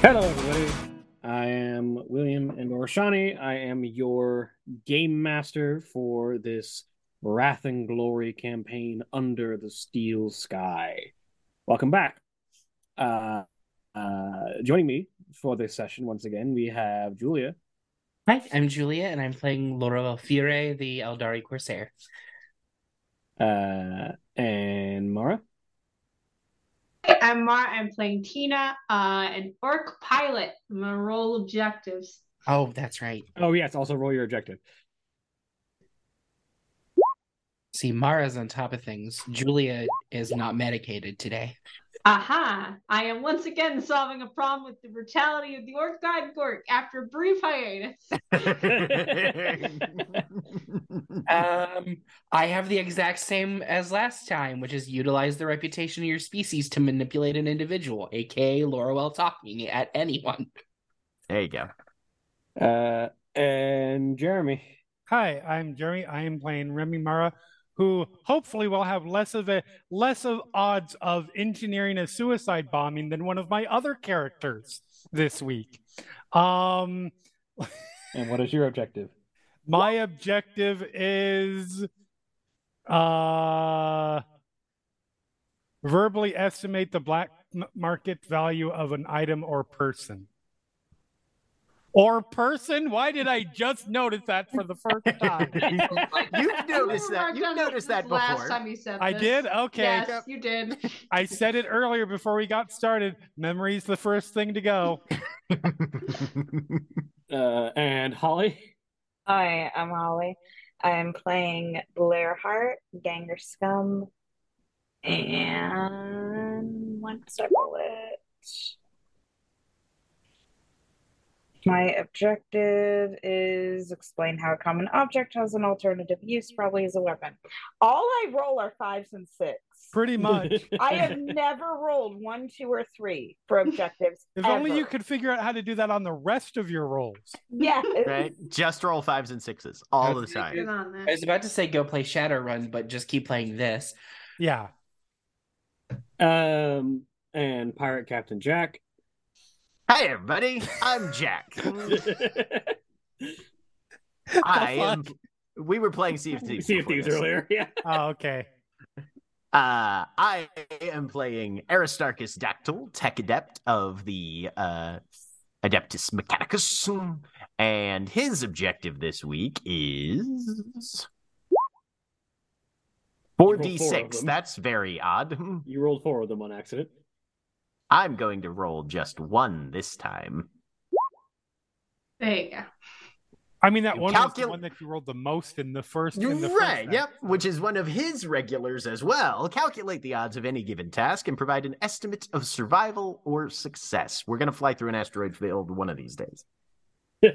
Hello, everybody. I am William and Orshani. I am your game master for this Wrath and Glory campaign under the steel sky. Welcome back. Uh, uh, joining me for this session once again, we have Julia. Hi, I'm Julia, and I'm playing Loroelle Fyre, the Aeldari Corsair. Uh, and Mara. I'm Mara. I'm playing Tina, uh, an orc pilot. I'm gonna roll objectives. Oh, that's right. Oh, yes, also roll your objective. See, Mara's on top of things. Julia is not medicated today. Aha! I am once again solving a problem with the brutality of the orc guide Gork after a brief hiatus. Um, I have the exact same as last time, which is utilize the reputation of your species to manipulate an individual, aka Laurel talking at anyone. There you go. Uh, and Jeremy. Hi, I'm Jeremy. I am playing Remy Mera, who hopefully will have less of a less of odds of engineering a suicide bombing than one of my other characters this week. Um, And what is your objective? my objective is uh verbally estimate the black market value of an item or person. Or person? Why did I just notice that for the first time? You've noticed that. You've noticed this that Last before. time you said I this. did? Okay. Yes, you did. I said it earlier before we got started. Memory's the first thing to go. Uh, and Holly. Hi, I'm Holly. I'm playing Blair Hart, Ganger Scum, and once I roll it, my objective is explain how a common object has an alternative use, probably as a weapon. All I roll are fives and six. Pretty much. I have never rolled one, two, or three for objectives. If only you could figure out how to do that on the rest of your rolls. Yeah. right? Just roll fives and sixes all the time. I was about to say go play Shadowrun, but just keep playing this. Yeah. Um, and Pirate Captain Jack. Hi, everybody. I'm Jack. I am. We were playing Sea of Thieves. Sea of Thieves this. earlier. Yeah. Oh, okay. Uh, I am playing Aristarchus Dactull, tech adept of the uh, Adeptus Mechanicus, and his objective this week is four d six. That's very odd. You rolled four of them on accident. I'm going to roll just one this time. There you go. I mean, that You one was the one that you rolled the most in the first. You're in the right. round. Yep. Which is one of his regulars as well. Calculate the odds of any given task and provide an estimate of survival or success. We're going to fly through an asteroid field one of these days.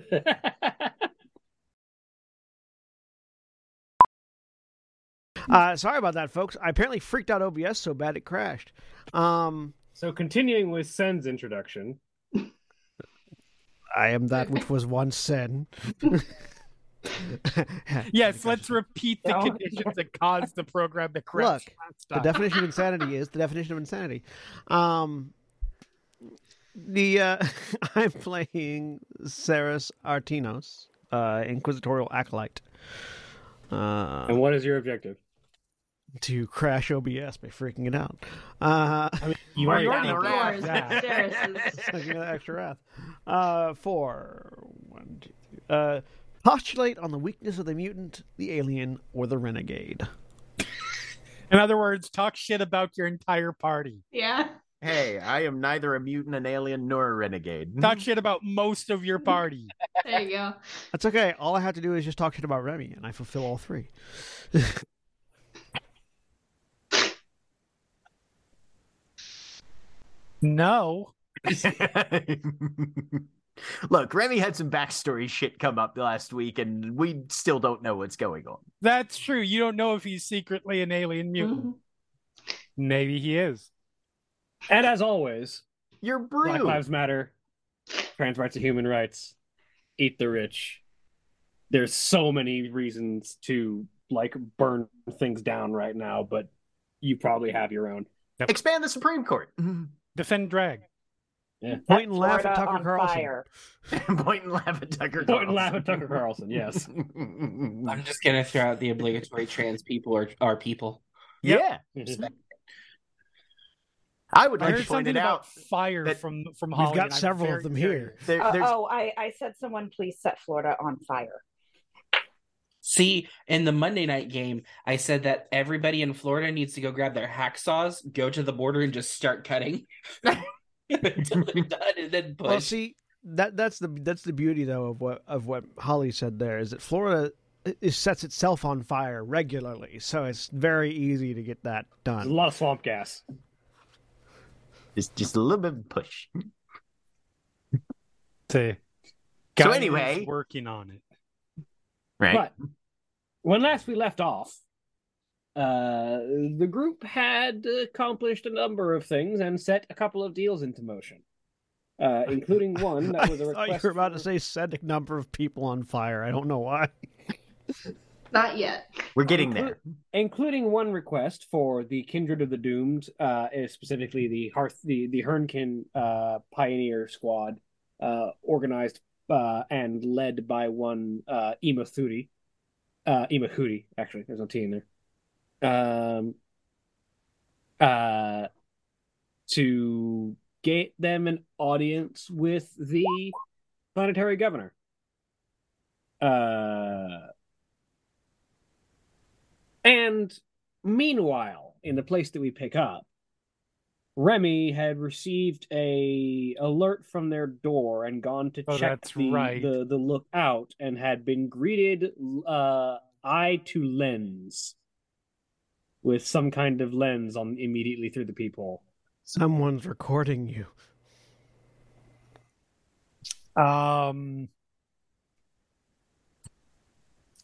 Uh, sorry about that, folks. I apparently freaked out OBS so bad it crashed. Um, so continuing with Sen's introduction. I am that which was once Sen. Yes, let's repeat the conditions that caused the program to crash. Look, the definition of insanity is the definition of insanity. Um, the uh, I'm playing Saras Artinos, uh, Inquisitorial acolyte, uh, And what is your objective? To crash OBS by freaking it out. Uh, I mean, you Well, already you got already it. Yeah. Saras's. Sucking out extra wrath. Uh, four, one, two, three. Uh, postulate on the weakness of the mutant, the alien, or the renegade. In other words, talk shit about your entire party. Yeah. hey, I am neither a mutant, an alien, nor a renegade. Talk shit about most of your party. There you go. That's okay. All I have to do is just talk shit about Remy, and I fulfill all three. No. Look, Remy had some backstory shit come up last week, and we still don't know what's going on. That's true. You don't know if he's secretly an alien mutant. Mhm. Maybe he is. And as always, You're Black. Lives Matter, trans rights and human rights, eat the rich. There's so many reasons to like burn things down right now, but you probably have your own. Expand the Supreme Court. Defend drag. Point and laugh at Tucker Carlson. Point and laugh at Tucker Point and laugh at Tucker Carlson, yes. I'm just gonna throw out the obligatory trans people are are people. Yeah. I would I like heard to point something it about out. fire that from from We've got several of them curious. here. There, Uh, oh, I, I said someone please set Florida on fire. See, in the Monday night game, I said that everybody in Florida needs to go grab their hacksaws, go to the border, and just start cutting until they're done, and then push. Well, see that that's the that's the beauty though of what of what Holly said there is that Florida it sets itself on fire regularly, so it's very easy to get that There's a lot of swamp gas. just, just a little bit of push. To- So anyway- working on it. Right. But when last we left off, uh, the group had accomplished a number of things and set a couple of deals into motion, uh, including one that was a thought request. you were about to say set a number of people on fire. I don't know why. Not yet. We're getting Inclu- there. including one request for the Kindred of the Doomed, uh, specifically the Hearth, the the Hernkyn uh, Pioneer Squad, uh, organized uh, and led by one uh, Imathuri, uh, Imahudi. Actually, there's no T in there. Um, uh, to get them an audience with the planetary governor. Uh. And meanwhile, in the place that we pick up, Remy had received a alert from their door and gone to Oh, check the, right. the the lookout and had been greeted uh eye to lens with some kind of lens on immediately through the people. Someone's recording you. Um,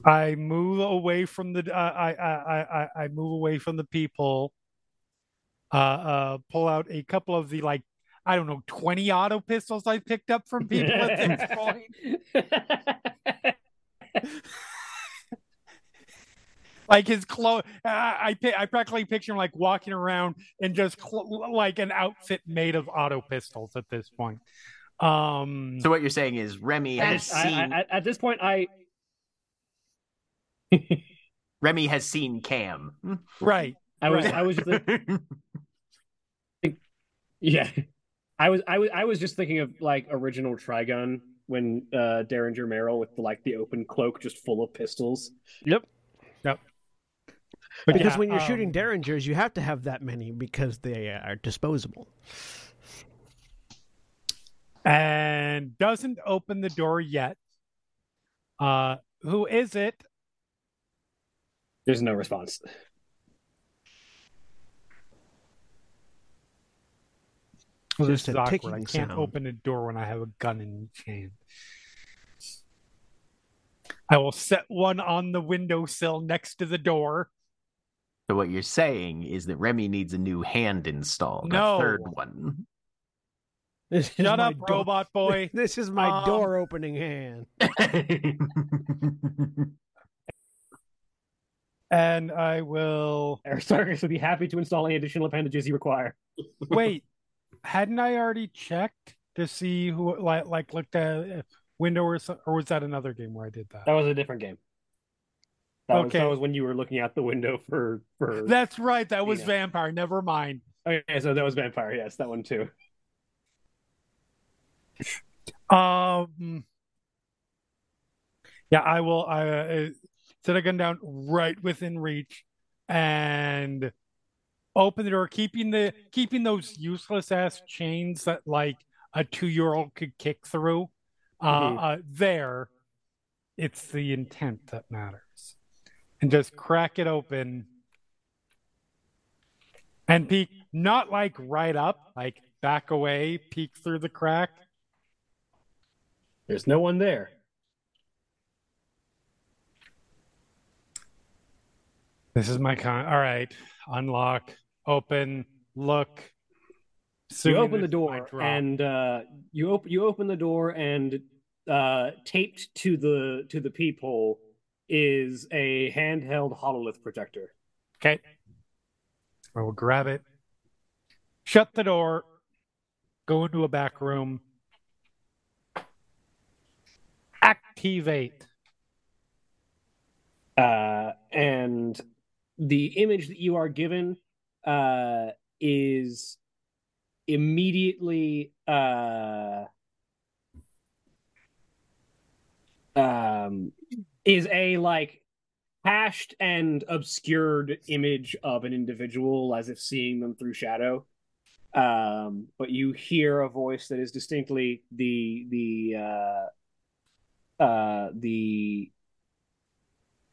I move away from the. Uh, I, I I I I move away from the people. Uh, uh, pull out a couple of the like I don't know twenty auto pistols I picked up from people at this point. Like his clothes, I I, I practically picture him like walking around in just cl- like an outfit made of auto pistols at this point. Um, So what you're saying is Remy has I- I- seen I- at this point, I Remy has seen Cam. right. I was Right. I was just Yeah. I was I was I was just thinking of like original Trigun when uh Derringer Meryl with the, like the open cloak just full of pistols. Yep. But Because yeah, when you're shooting um, derringers, you have to have that many because they are disposable. and doesn't open the door yet. Uh, who is it? There's no response. Well, Just this is a awkward. ticking I can't sound. open a door when I have a gun in each hand. I will set one on the windowsill next to the door. So what you're saying is that Remy needs a new hand installed, No. a third one. This is Shut up, door- robot boy. This is my Um, door opening hand. and I will Aristarchus would be happy to install any additional appendages you require. wait. Hadn't I already checked to see who like like looked at window or or was that another game where I did that? That was a different game. That was Okay. that was when you were looking out the window for for That's right. That was Yeah. vampire. Never mind. Okay, so that was Vampire, yes, that one too. Um. Yeah, I will. I uh, set a gun down right within reach, and open the door, keeping the keeping those useless ass chains that like a two year old could kick through. Uh, Mhm. uh, there, it's the intent that matters, and just crack it open and peek, not like right up, like back away, peek through the crack. There's no one there. This is my con. All right, unlock, open, look. You open the this is my door and uh, you open you open the door and uh, taped to the to the peephole is a handheld hololith projector. Okay. I will grab it, shut the door, go into a back room, activate. Uh, and the image that you are given uh, is immediately uh, um, is a like hashed and obscured image of an individual as if seeing them through shadow. Um but you hear a voice that is distinctly the the uh uh the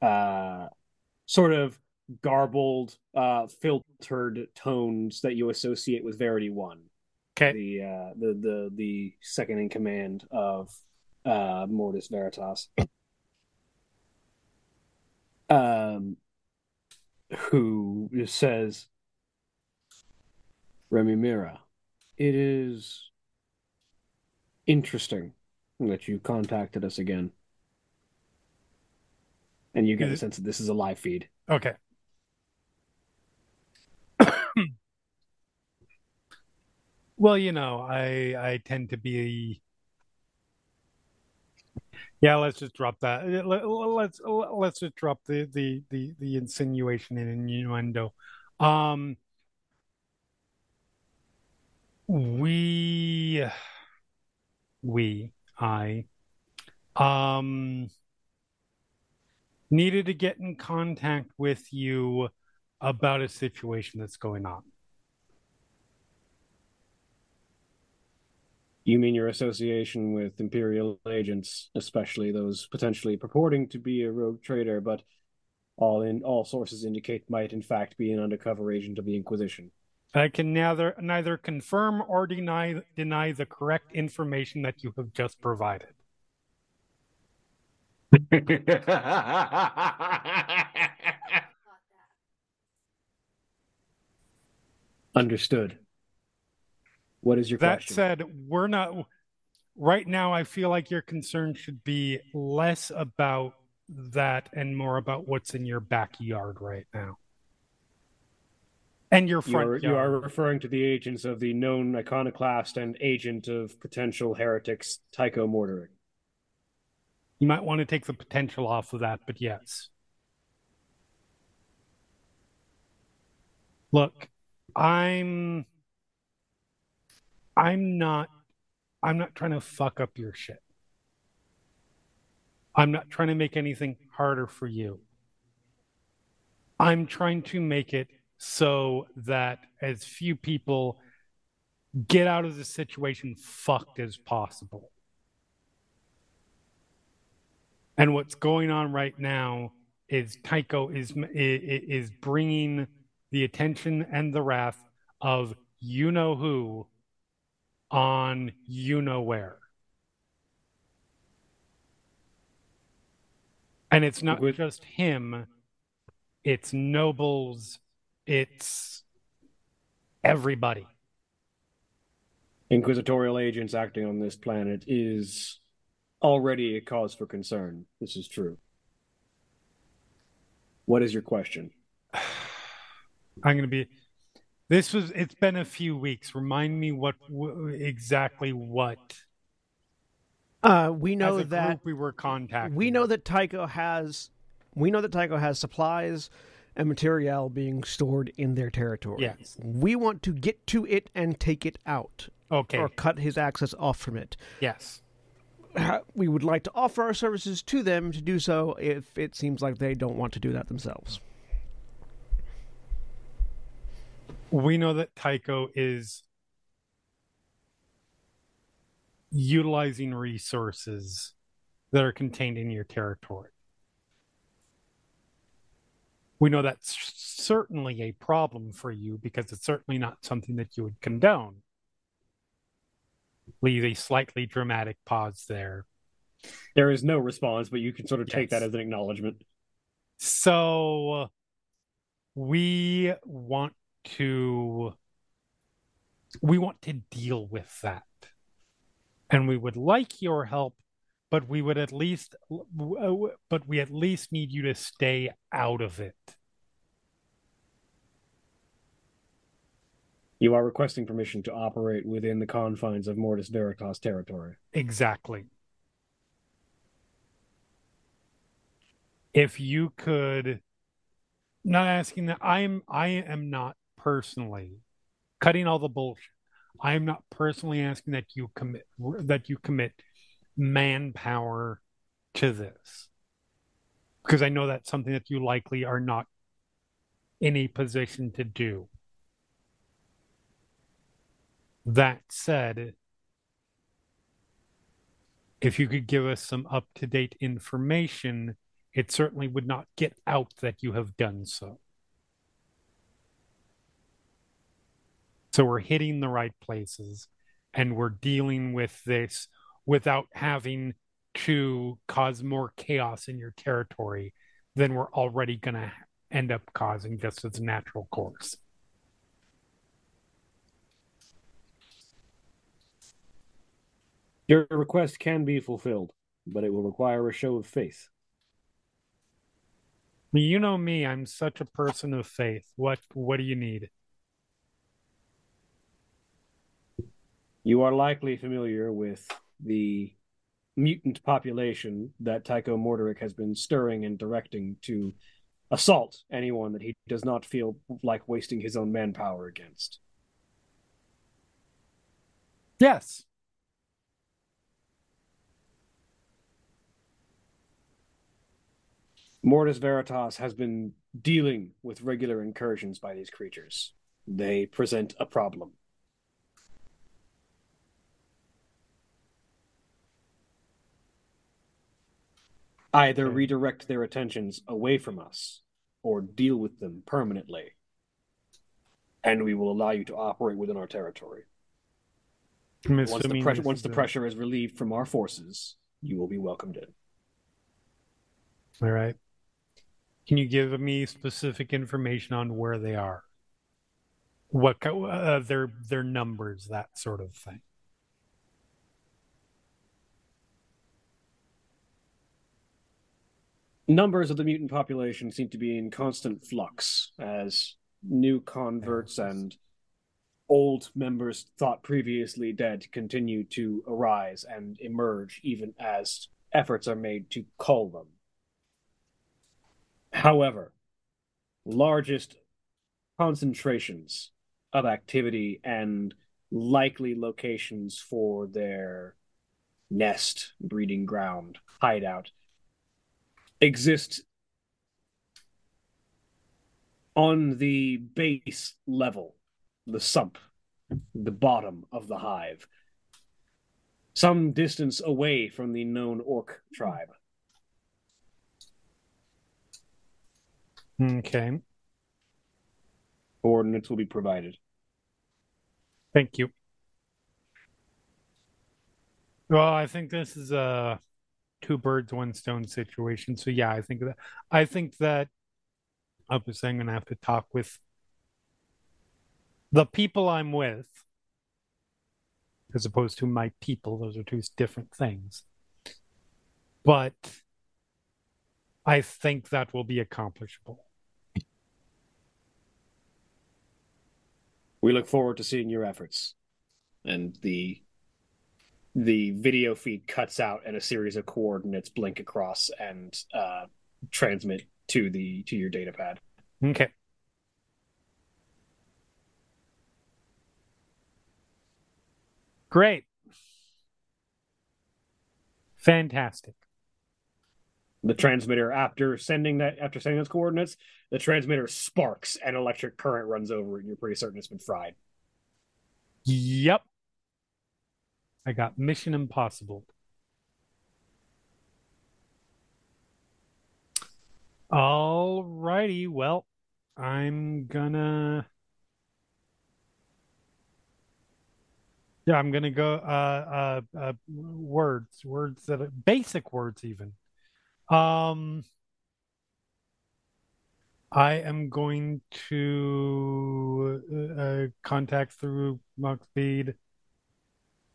uh sort of garbled uh filtered tones that you associate with Verity 1 Okay. the uh the the the second in command of uh Mortis Veritas um who says Remy Mera it is interesting that you contacted us again and you get a sense that this is a live feed Okay. Well, you know, I I tend to be. Yeah, let's just drop that. Let, let's let's just drop the the the the insinuation and innuendo. Um, we we I um needed to get in contact with you about a situation that's going on. You mean your association with Imperial agents, especially those potentially purporting to be a rogue trader, but all in all sources indicate might in fact be an undercover agent of the Inquisition. I can neither neither confirm or deny deny the correct information that you have just provided. Understood. What is your That question? said, we're not right now. I feel like your concern should be less about that and more about what's in your backyard right now. And your you front are, yard. you are referring to the agents of the known iconoclast and agent of potential heretics, Tycho Morderic. You might want to take the potential off of that, but yes. Look, I'm I'm not I'm not trying to fuck up your shit. I'm not trying to make anything harder for you. I'm trying to make it so that as few people get out of the situation fucked as possible. And what's going on right now is Tycho is is bringing the attention and the wrath of you know who on you know where. And it's not With- just him, it's nobles, it's everybody. Inquisitorial agents acting on this planet is already a cause for concern. This is true. What is your question? I'm going to be. This was. It's been a few weeks. Remind me what w- exactly what. Uh, we know that we were contacted. we know that Tycho has we know that Tycho has supplies and material being stored in their territory. Yes. We want to get to it and take it out Okay. or cut his access off from it. Yes. We would like to offer our services to them to do so if it seems like they don't want to do that themselves. We know that Tycho is utilizing resources that are contained in your territory. We know that's certainly a problem for you because it's certainly not something that you would condone. Leave a slightly dramatic pause there. There is no response, but you can sort of take Yes. that as an acknowledgement. So we want to we want to deal with that. And we would like your help, but we would at least but we at least need you to stay out of it. You are requesting permission to operate within the confines of Mortis Veritas territory. Exactly. If you could not asking that I'm I am not personally cutting all the bullshit. I am not personally asking that you commit that you commit manpower to this. Because I know that's something that you likely are not in a position to do. That said, if you could give us some up to date information, it certainly would not get out that you have done so. So we're hitting the right places and we're dealing with this without having to cause more chaos in your territory than we're already going to end up causing just as a natural course. Your request can be fulfilled, but it will require a show of faith. You know me, I'm such a person of faith. What what do you need? You are likely familiar with the mutant population that Tycho Morderic has been stirring and directing to assault anyone that he does not feel like wasting his own manpower against. Yes. Mortis Veritas has been dealing with regular incursions by these creatures. They present a problem. Either redirect their attentions away from us or deal with them permanently. And we will allow you to operate within our territory. Once the, pressure, once is the pressure is relieved from our forces, you will be welcomed in. All right. Can you give me specific information on where they are? What uh, their their numbers, that sort of thing. Numbers of the mutant population seem to be in constant flux as new converts and old members thought previously dead continue to arise and emerge even as efforts are made to cull them. However, largest concentrations of activity and likely locations for their nest, breeding ground, hideout exist on the base level, the sump, the bottom of the hive, some distance away from the known orc tribe. Okay. Coordinates will be provided. Thank you. Well, I think this is a two birds, one stone situation. So yeah, I think that I think that obviously I'm gonna have to talk with the people I'm with, as opposed to my people. Those are two different things. But I think that will be accomplishable. We look forward to seeing your efforts. And the the video feed cuts out and a series of coordinates blink across and uh, transmit to the to your data pad. Okay. Great. Fantastic. The transmitter, after sending that, after sending those coordinates, the transmitter sparks and electric current runs over it, and you're pretty certain it's been fried. Yep. I got Mission Impossible. All righty. Well, I'm gonna. Yeah, I'm gonna go. Uh, uh, uh, words, words that are, basic words, even. Um, I am going to uh, contact through Speed.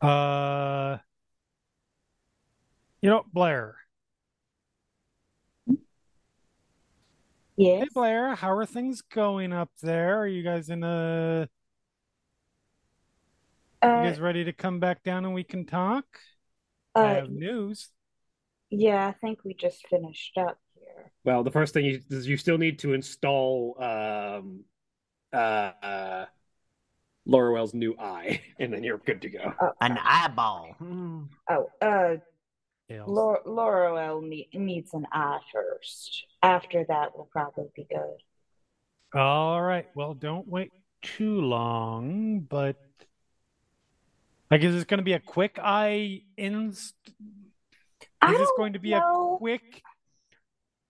Uh, you know, Blair. Yes. Hey, Blair, how are things going up there? Are you guys in a? You Uh, guys ready to come back down and we can talk? I uh, have news. yeah, I think we just finished up here. Well, the first thing you, is you still need to install um, uh, Laurel's new eye, and then you're good to go. Oh, An eyeball. Hmm. oh, uh, Tails. Laur- Laurel ne- needs an eye first. After that, we'll probably be good. All right. Well, don't wait too long, but like, is this going to be a quick eye inst? I Is this going to be know. a quick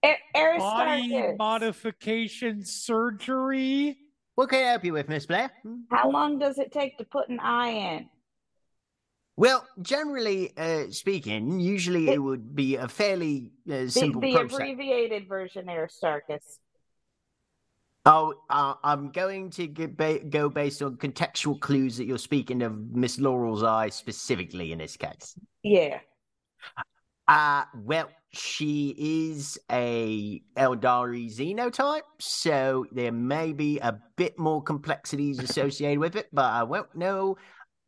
A- body modification surgery? What can I help you with, Miss Blair? How long does it take to put an eye in? Well, generally uh, speaking, usually The- it would be a fairly uh, The, simple the process. abbreviated version, Aristarchus. Oh, uh, I'm going to ba- go based on contextual clues that you're speaking of Miss Laurel's eye specifically in this case. Yeah. Uh, well, she is a Aeldari xenotype, so there may be a bit more complexities associated with it, but I won't know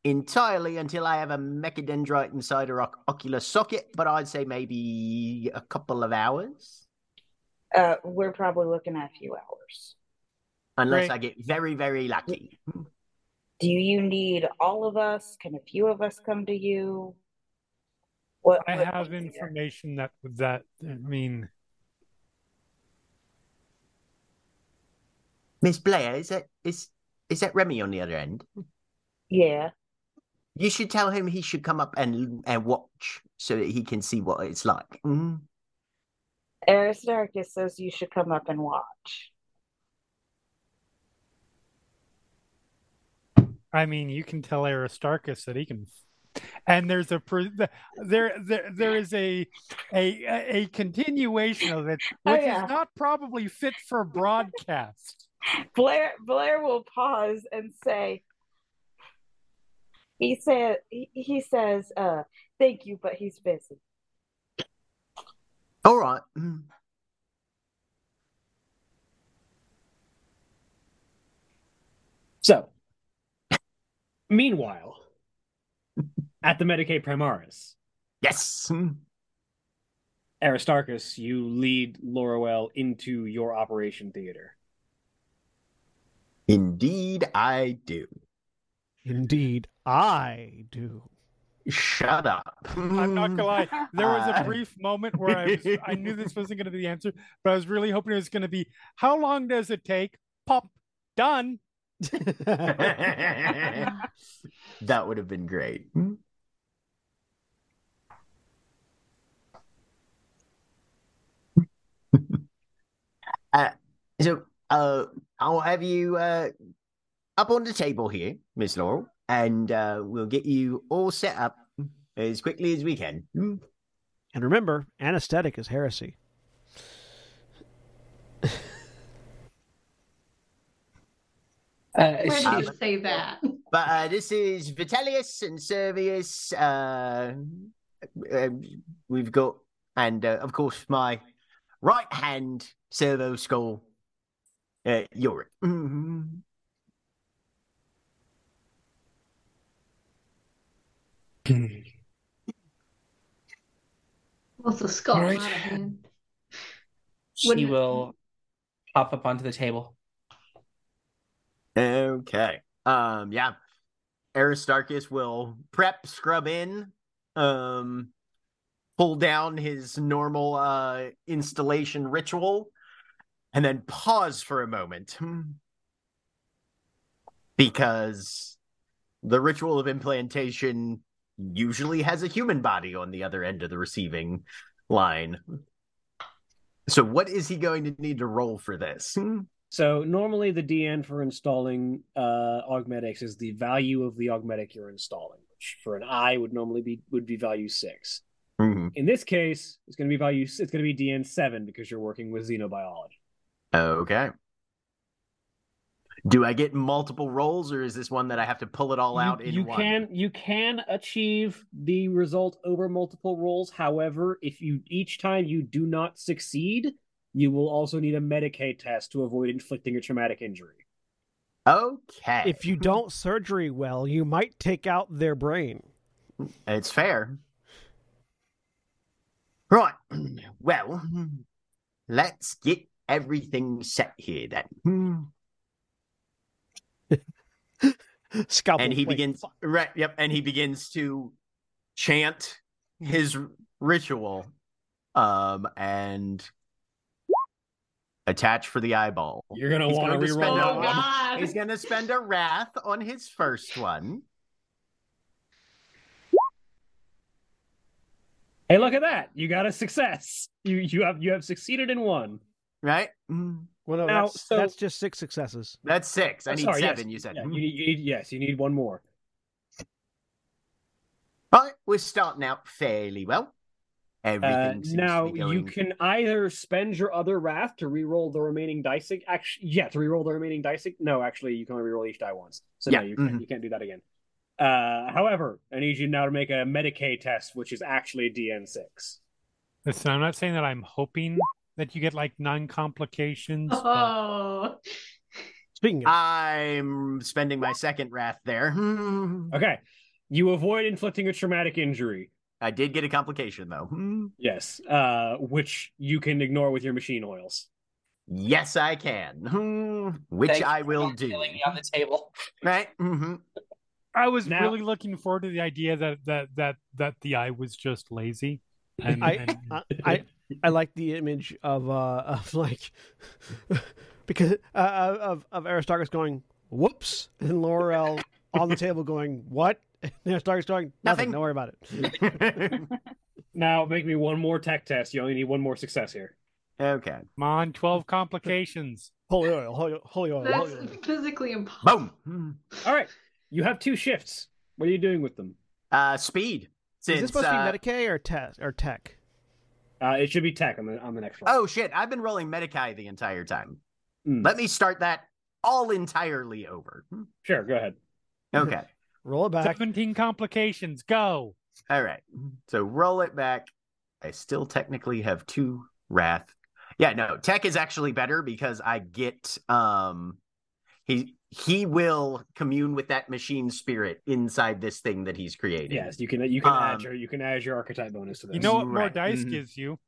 entirely until I have a mechadendrite inside her oc- ocular socket, but I'd say maybe a couple of hours. Uh, we're probably looking at a few hours. Unless Great. I get very, very lucky. Do you need all of us? Can a few of us come to you? What, I what- have information that that I mean, Miss Blair, is that is is that Remy on the other end? Yeah. You should tell him he should come up and and watch so that he can see what it's like. Mm. Aristarchus says you should come up and watch. I mean, you can tell Aristarchus that he can. And there's a there there there is a a a continuation of it, Oh, which yeah. is not probably fit for broadcast. Blair Blair will pause and say he said he, he says uh thank you but he's busy. All right. Mm. So, meanwhile, at the Medicae Primaris, Yes. Aristarchus, you lead Laurel into your operation theater. Indeed, I do. Indeed, I do. Shut up. I'm not gonna lie. There was a brief moment where I was, I knew this wasn't going to be the answer, but I was really hoping it was going to be how long does it take? Pop, done. that would have been great. Uh, so, uh, I'll have you uh, up on the table here, Miss Laurel, and uh, we'll get you all set up as quickly as we can. And remember, anesthetic is heresy. Uh, Where she- did you say that? But uh, this is Vitellius and Servius. Uh, uh, we've got, and uh, of course, my right hand servo skull, uh, Yorick. Mhm. Well, it's a skull, Alright. not a hand. she Wouldn't- will hop up onto the table. Okay. Um. Yeah. Aristarchus will prep, scrub in. Um. pull down his normal uh, installation ritual and then pause for a moment because the ritual of implantation usually has a human body on the other end of the receiving line. So, what is he going to need to roll for this? So normally the DN for installing uh, augmetics is the value of the augmetic you're installing, which for an eye would normally be would be value six. Mhm. In this case, it's going to be value. It's going to be DN seven because you're working with xenobiology. Okay. Do I get multiple rolls, or is this one that I have to pull it all out you, in you one? can you can achieve the result over multiple rolls. However, if you each time you do not succeed, you will also need a Medicae test to avoid inflicting a traumatic injury. Okay. If you don't surgery well, you might take out their brain. It's fair. Right. Well, let's get everything set here then. Scalpel. And he wait, begins right, yep, and he begins to chant his r- ritual um and attach for the eyeball. You're gonna He's want to going to spend reroll. a- Oh. God! He's going to spend a wrath on his first one. Hey, look at that! You got a success. You you have you have succeeded in one. Right? Mm, Well, no, Now, that's, so- that's just six successes. That's six. I need sorry, yes. seven, you said. Yeah, Mm. you, need, you need yes, you need one more. Right, we're starting out fairly well. Uh, Everything seems now to be you can either spend your other wrath to reroll the remaining dice. Actually, yeah, to reroll the remaining dice. No, actually, you can only reroll each die once. So Yeah, no, you can't, mhm. you can't do that again. Uh, however, I need you now to make a Medicae test, which is actually a DN six. Listen, I'm not saying that I'm hoping that you get like non complications. but Oh, Speaking of, I'm spending my second wrath there. Okay, you avoid inflicting a traumatic injury. I did get a complication though. Yes, uh, which you can ignore with your machine oils. Yes, I can. Which Thank I will do. killing me on the table. Right? hmm I was Now- really looking forward to the idea that that that that the eye was just lazy. And, I, and I, I I like the image of uh of like because uh, of of Aristarchus going whoops and Laurel on the table going what and Aristarchus going nothing. Nothing. Don't worry about it. Now make me one more tech test. You only need one more success here. okay. come on, twelve complications. Holy oil, holy, holy oil, that's holy oil. physically impossible. Boom. All right, you have two shifts. What are you doing with them? Uh, speed. Is this supposed uh, to be Medicae or tech or tech? Uh, it should be tech on the on the next one. Oh shit! I've been rolling Medicae the entire time. Mm. Let me start that all entirely over. Sure, go ahead. Okay. Roll it back. Seventeen complications. Go. All right. So roll it back. I still technically have two wrath. Yeah, no, tech is actually better because I get um he he will commune with that machine spirit inside this thing that he's created. Yes, you can you can Um, add your you can add your archetype bonus to this. You know what more Right. dice Mhm. gives you?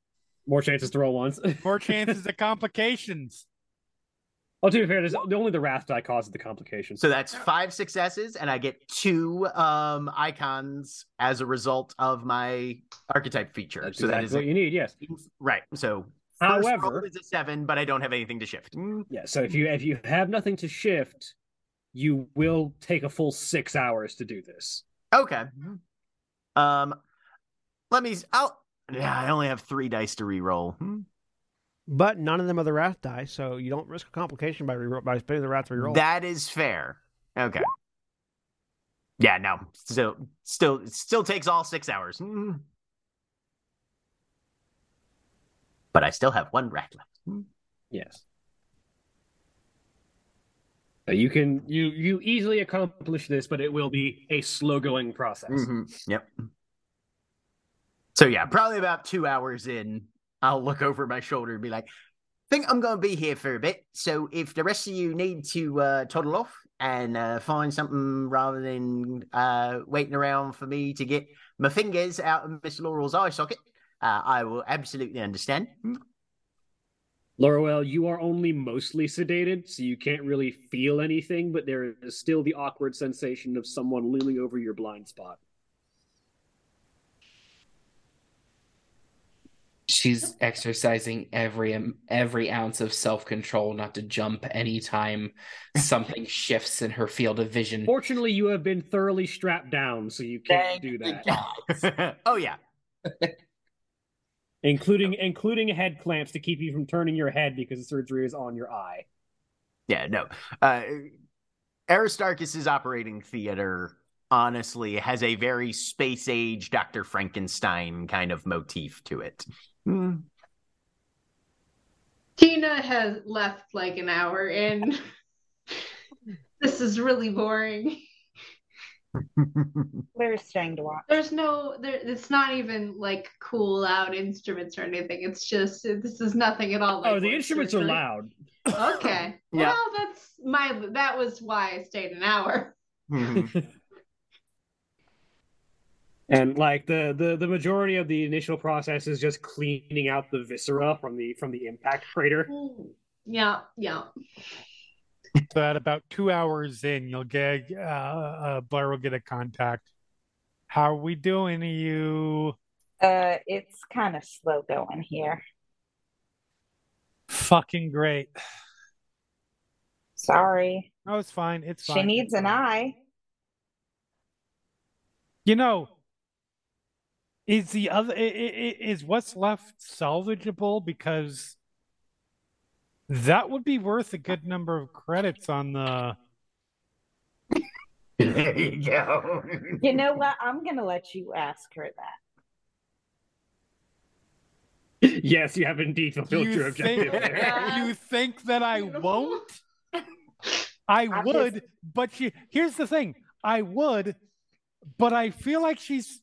more chances to roll once. More chances of complications. oh, to be fair, there's only the wrath die causes the complications. So that's five successes, and I get two um icons as a result of my archetype feature. That's so that exactly is what you need. Yes. right. So first However- roll is a seven, but I don't have anything to shift. Mm, Yeah. So if you if you have nothing to shift, you will take a full six hours to do this. Okay. Um, let me. I'll. Yeah, I only have three dice to re-roll. Hmm. But none of them are the wrath die, so you don't risk a complication by re- by spending the wrath reroll. That is fair. Okay. Yeah, no. Still, still, still takes all six hours. Hmm. But I still have one rat left. Hmm. Yes. You can you you easily accomplish this, but it will be a slow going process. Mhm. Yep. So yeah, probably about two hours in, I'll look over my shoulder and be like, "Think I'm going to be here for a bit. So if the rest of you need to uh, toddle off and uh, find something rather than uh, waiting around for me to get my fingers out of Miss Laurel's eye socket, uh, I will absolutely understand." Laurel, you are only mostly sedated, so you can't really feel anything, but there is still the awkward sensation of someone looming over your blind spot. She's exercising every um, every ounce of self control not to jump anytime something shifts in her field of vision. Fortunately, you have been thoroughly strapped down, so you can't Thank do that. oh yeah. including including head clamps to keep you from turning your head because the surgery is on your eye. Yeah, no. Uh Aristarchus's operating theater honestly has a very space age Dr. Frankenstein kind of motif to it. Hmm. Tina has left like an hour in. this is really boring. There's staying to watch. There's no there it's not even like cool loud instruments or anything. It's just this is nothing at all. Oh, like Oh, the instruments are loud. Okay. Yeah. Well, that's my that was why I stayed an hour. Mm-hmm. And like the, the the majority of the initial process is just cleaning out the viscera from the from the impact crater. Mm. Yeah, yeah. So at about two hours in, you'll get uh, uh Blair will get a contact. How are we doing? Are you Uh, it's kind of slow going here. fucking great? Sorry. No, it's fine. It's fine. She needs an eye. You know, is the other is what's left salvageable because that would be worth a good number of credits on the. there you go. You know what? I'm gonna let you ask her that. yes, you have indeed fulfilled You your objective. think, there. you think that I won't? I I'm would, just- but she, here's the thing. I would, but I feel like she's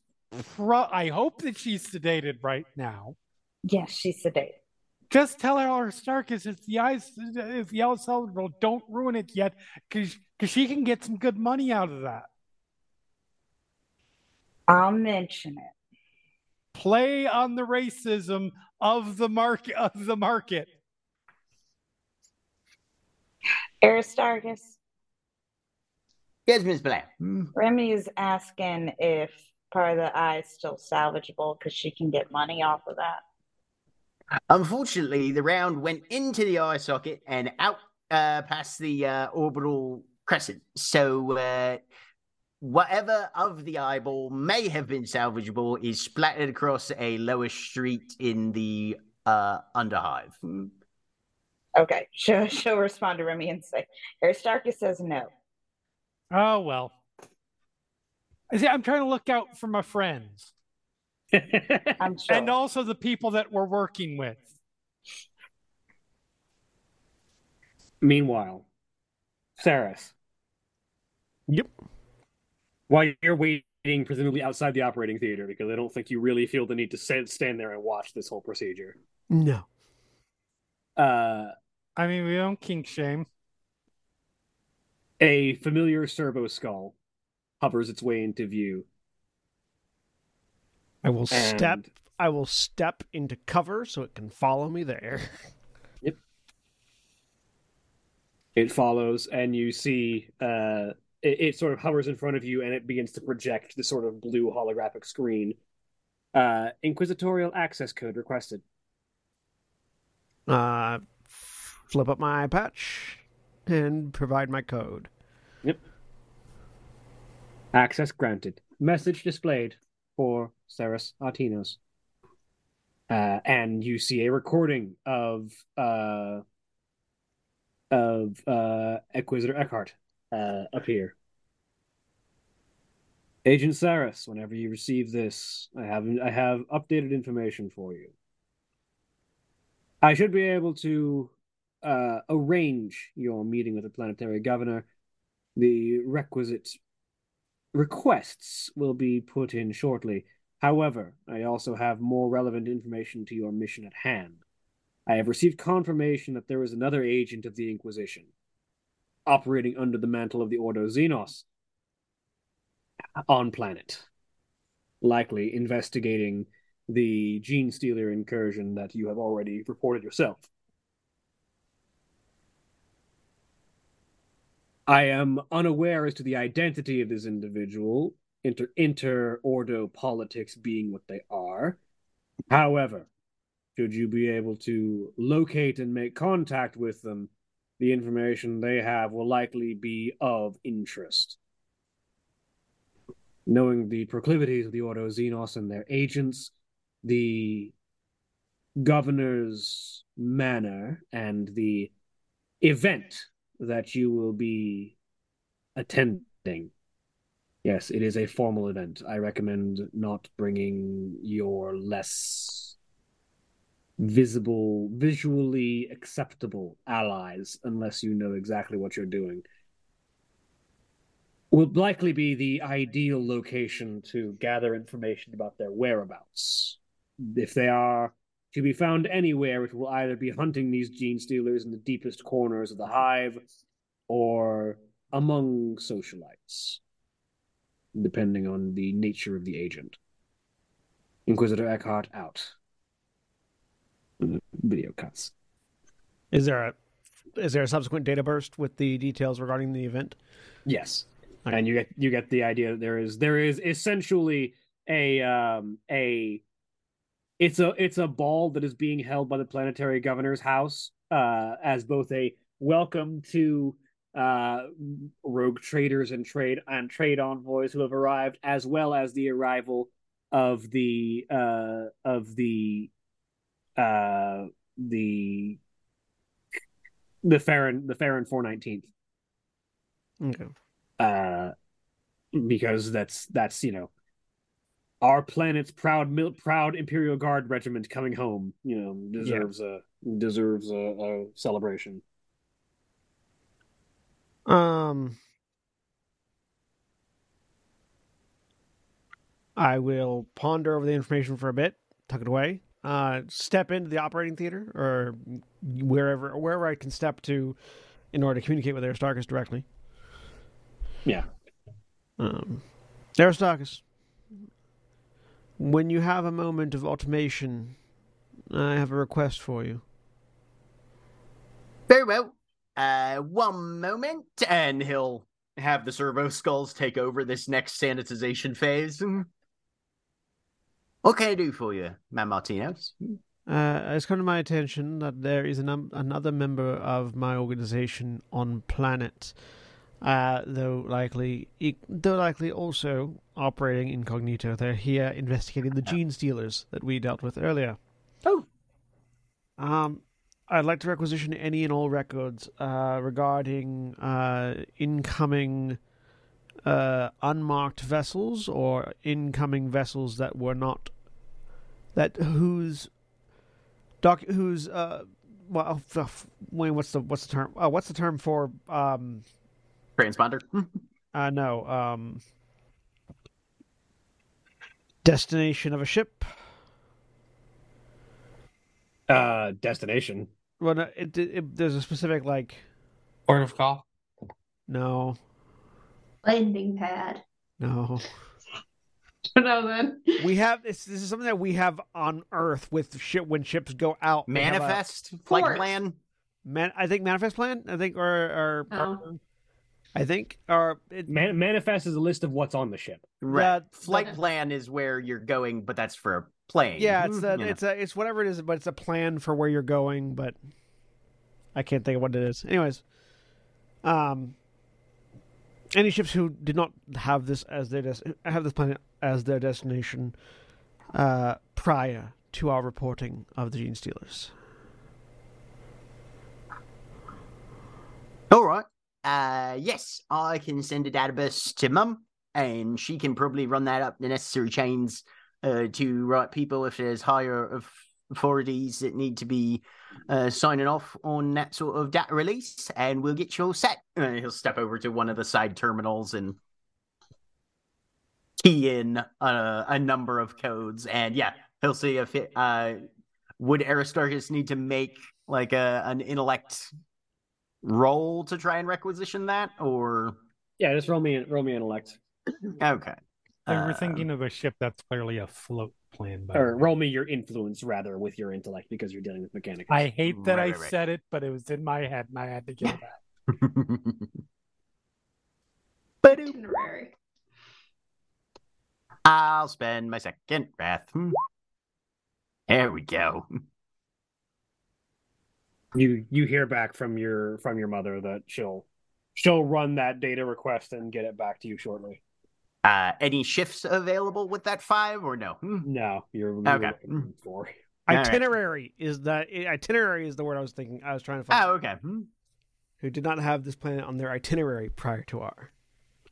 pro I hope that she's sedated right now. Yes, she's sedated. Just tell her Starkis if the eyes if the eyes salvageable, don't ruin it yet, because she can get some good money out of that. I'll mention it. Play on the racism of the market of the market. Aristarchus, yes, Miss Blair. Hmm? Remy is asking if part of the eye is still salvageable because she can get money off of that. Unfortunately, the round went into the eye socket and out uh, past the uh, orbital crescent. So, uh, whatever of the eyeball may have been salvageable is splattered across a lower street in the uh, underhive. Okay, she'll, she'll respond to Remy and say, Aristarchus says no. Oh well. I see, I'm trying to look out for my friends I'm sure. and also the people that we're working with. Meanwhile, Saras, Yep. while you're waiting, presumably outside the operating theater, because I don't think you really feel the need to stand, stand there and watch this whole procedure. No. Uh, I mean, we don't kink shame. a familiar servo skull hovers its way into view. I will step. I will step into cover so it can follow me there. Yep. It follows, and you see uh, it, it sort of hovers in front of you, and it begins to project the sort of blue holographic screen. Uh, inquisitorial access code requested. Uh, flip up my eye patch and provide my code. Yep. Access granted. Message displayed for Saras Artinos. Uh, and you see a recording of uh, of uh, Inquisitor Eckhart uh, appear. Agent Saras, whenever you receive this, I have I have updated information for you. I should be able to uh, arrange your meeting with the planetary governor. The requisite requests will be put in shortly. However, I also have more relevant information to your mission at hand. I have received confirmation that there is another agent of the Inquisition operating under the mantle of the Ordo Xenos on planet, likely investigating the gene stealer incursion that you have already reported yourself. I am unaware as to the identity of this individual, inter inter ordo politics being what they are. However, should you be able to locate and make contact with them, the information they have will likely be of interest. Knowing the proclivities of the Ordo Xenos and their agents, the governor's manner, and the event that you will be attending. Yes, it is a formal event. I recommend not bringing your less visible, visually acceptable allies unless you know exactly what you're doing. Will likely be the ideal location to gather information about their whereabouts. If they are to be found anywhere, it will either be hunting these gene stealers in the deepest corners of the hive or among socialites, depending on the nature of the agent. Inquisitor Eckhart out. Video cuts. Is there a is there a subsequent data burst with the details regarding the event? Yes, Okay. and you get you get the idea that there is there is essentially a um a it's a it's a ball that is being held by the planetary governor's house uh as both a welcome to uh rogue traders and trade and trade envoys who have arrived as well as the arrival of the uh of the uh the the Farron the Farron 419th Okay. uh because that's that's you know our planet's proud mil- proud imperial guard regiment coming home you know deserves a deserves a, a celebration Um, I will ponder over the information for a bit, tuck it away, uh, step into the operating theater or wherever wherever I can step to in order to communicate with Aristarchus directly. yeah Um, Aristarchus, when you have a moment of automation, I have a request for you. Very well. Uh, one moment, and he'll have the servo skulls take over this next sanitization phase. What can I do for you, Man Martinez? Uh, it's come to my attention that there is an, another member of my organization on planet, uh, though likely, though likely also operating incognito. They're here investigating the gene stealers that we dealt with earlier. Oh. Um, I'd like to requisition any and all records uh, regarding uh, incoming uh, unmarked vessels or incoming vessels that were not that whose doc whose uh well Wayne what's the what's the term oh what's the term for um Transponder. uh no um destination of a ship uh destination well no, it, it, there's a specific like Port of call. no Landing pad. no no, then. we have this this is something that we have on earth with ship when ships go out They have a- Manifest flight Port. plan. man i think manifest plan i think or or, Oh. I think or it, Man- manifest is a list of what's on the ship Right. Yeah, flight okay. plan is where you're going, but that's for a plane. Yeah, it's a, You know. it's a, it's whatever it is, but it's a plan for where you're going. But I can't think of what it is. Anyways, um, any ships who did not have this as their des- have this planet as their destination, uh, prior to our reporting of the Gene Stealers. All right. Uh, yes, I can send a database to Mum, and she can probably run that up the necessary chains uh, to right people if there's higher authorities that need to be uh, signing off on that sort of data release, and we'll get you all set. And he'll step over to one of the side terminals and key in a, a number of codes, and yeah, he'll see if it uh, would Aristarchus need to make like a an intellect roll to try and requisition that, or yeah just roll me roll me an elect okay. They were Uh, thinking of a ship that's clearly a float plan. By or the roll me your influence rather with your intellect because you're dealing with mechanics I hate that Right, I right, right. said it, but it was in my head and I had to get it back. Ba-doop. I'll spend my second breath. Hmm. There we go. You you hear back from your from your mother that she'll she'll run that data request and get it back to you shortly. Uh, any shifts available with that five or no? Hmm. No, you're, you're Okay. looking for. All right. Itinerary is that itinerary is the word I was thinking. I was trying to find. Oh, okay. Hmm. Who did not have this planet on their itinerary prior to our.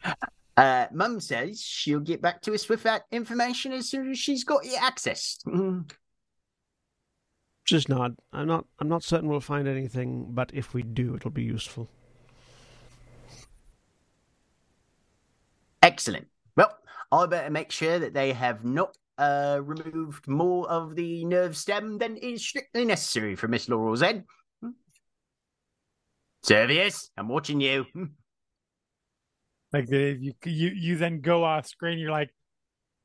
Uh, Mum says she'll get back to us with that information as soon as she's got it accessed. Hmm. Just nod. I'm not. I'm not certain we'll find anything, but if we do, it'll be useful. Excellent. Well, I better make sure that they have not uh, removed more of the nerve stem than is strictly necessary from Miss Loroelle's head. Hmm. Servius, I'm watching you. Hmm. Like the, you, you, you then go off screen. You're like,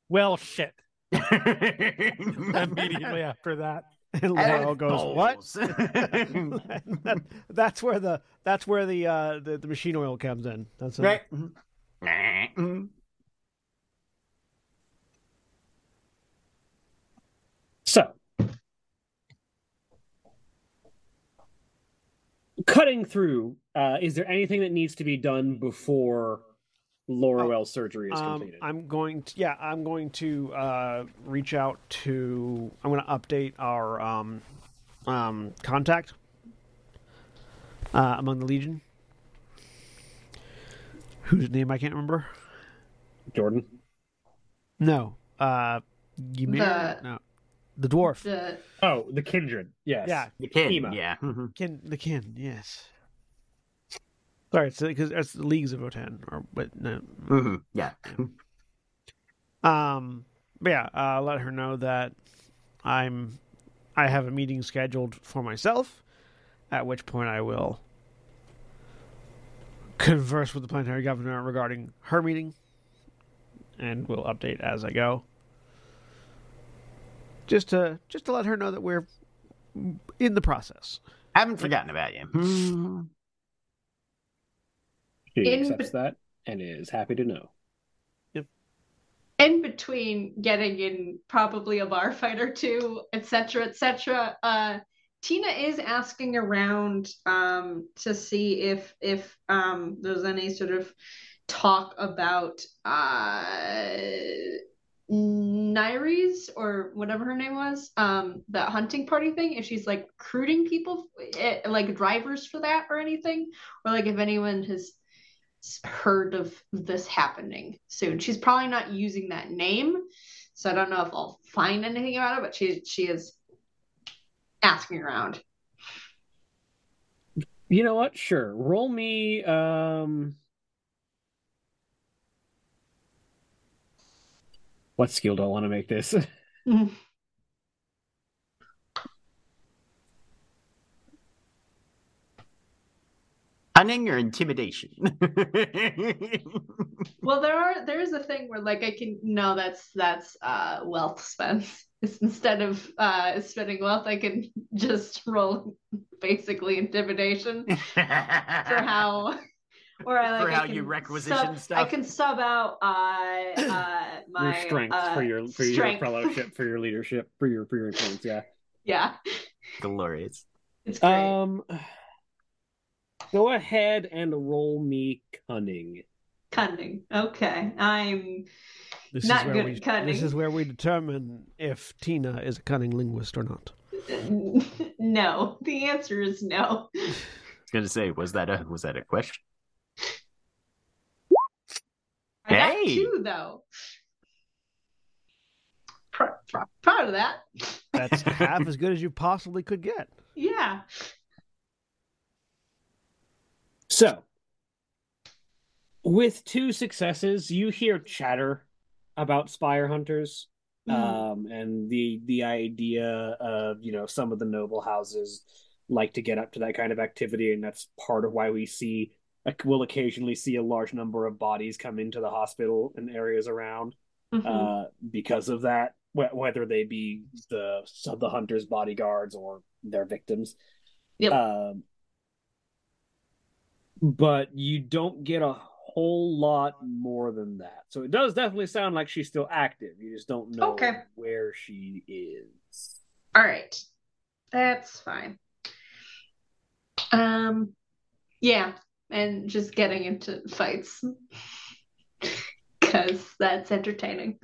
well, shit. Immediately after that. And Loroelle goes, "What?" That- that's where the that's where the uh the, the machine oil comes in. That's it. right. Mhm. So, cutting through, uh, is there anything that needs to be done before Loroelle's surgery is Um, completed? I'm going to yeah, I'm going to uh, reach out to I'm going to update our um, um, contact uh, among the Legion, whose name I can't remember. Jordan. No, uh, Ymir? The- no, the dwarf. The Oh, the kindred. Yes. Yeah, The kin, Ema. yeah. Mhm. kin, the kin. Yes. Sorry, it's because it's the leagues of Votann, or but no. Mhm. Yeah. Um, but yeah, uh, let her know that I'm. I have a meeting scheduled for myself, at which point I will converse with the planetary governor regarding her meeting, and we'll update as I go. Just to just to let her know that we're in the process. I Haven't forgotten about you. She In- accepts that and is happy to know. Yep. in between getting in probably a bar fight or two, etc., etc. Uh, Tina is asking around um, to see if if um, there's any sort of talk about uh, Nairis or whatever her name was, um, that hunting party thing. If she's like recruiting people, eh, like drivers for that or anything, or like if anyone has heard of this happening soon. She's probably not using that name, so I don't know if I'll find anything about it. But she she is asking around. You know what? Sure. Roll me um What skill do I want to make this? Cunning or intimidation? Well, there are there is a thing where like I can no, that's that's uh wealth spent. It's instead of uh spending wealth, I can just roll basically intimidation for how or I like For how can you requisition sub- I can sub out uh uh my your strength uh, for your for your fellowship, for your leadership, for your for your influence, yeah. yeah, Glorious. it's great. Um Go ahead and roll me cunning. Cunning. Okay. I'm This Not is where good we at cunning. this is where we determine if Tina is a cunning linguist or not. no. The answer is no. I was gonna say, was that a was that a question? I got Hey. two though. Pr- pr- proud of that. That's half as good as you possibly could get. Yeah. So, with two successes, you hear chatter about spire hunters, Mhm. um, and the the idea of you know some of the noble houses like to get up to that kind of activity, and that's part of why we see we'll occasionally see a large number of bodies come into the hospital and areas around Mhm. uh, because of that, wh- whether they be the the hunters' bodyguards or their victims. Yep. Um, but you don't get a whole lot more than that. So it does definitely sound like she's still active. You just don't know Okay. where she is. All right. That's fine. Um, yeah, and just getting into fights because that's entertaining.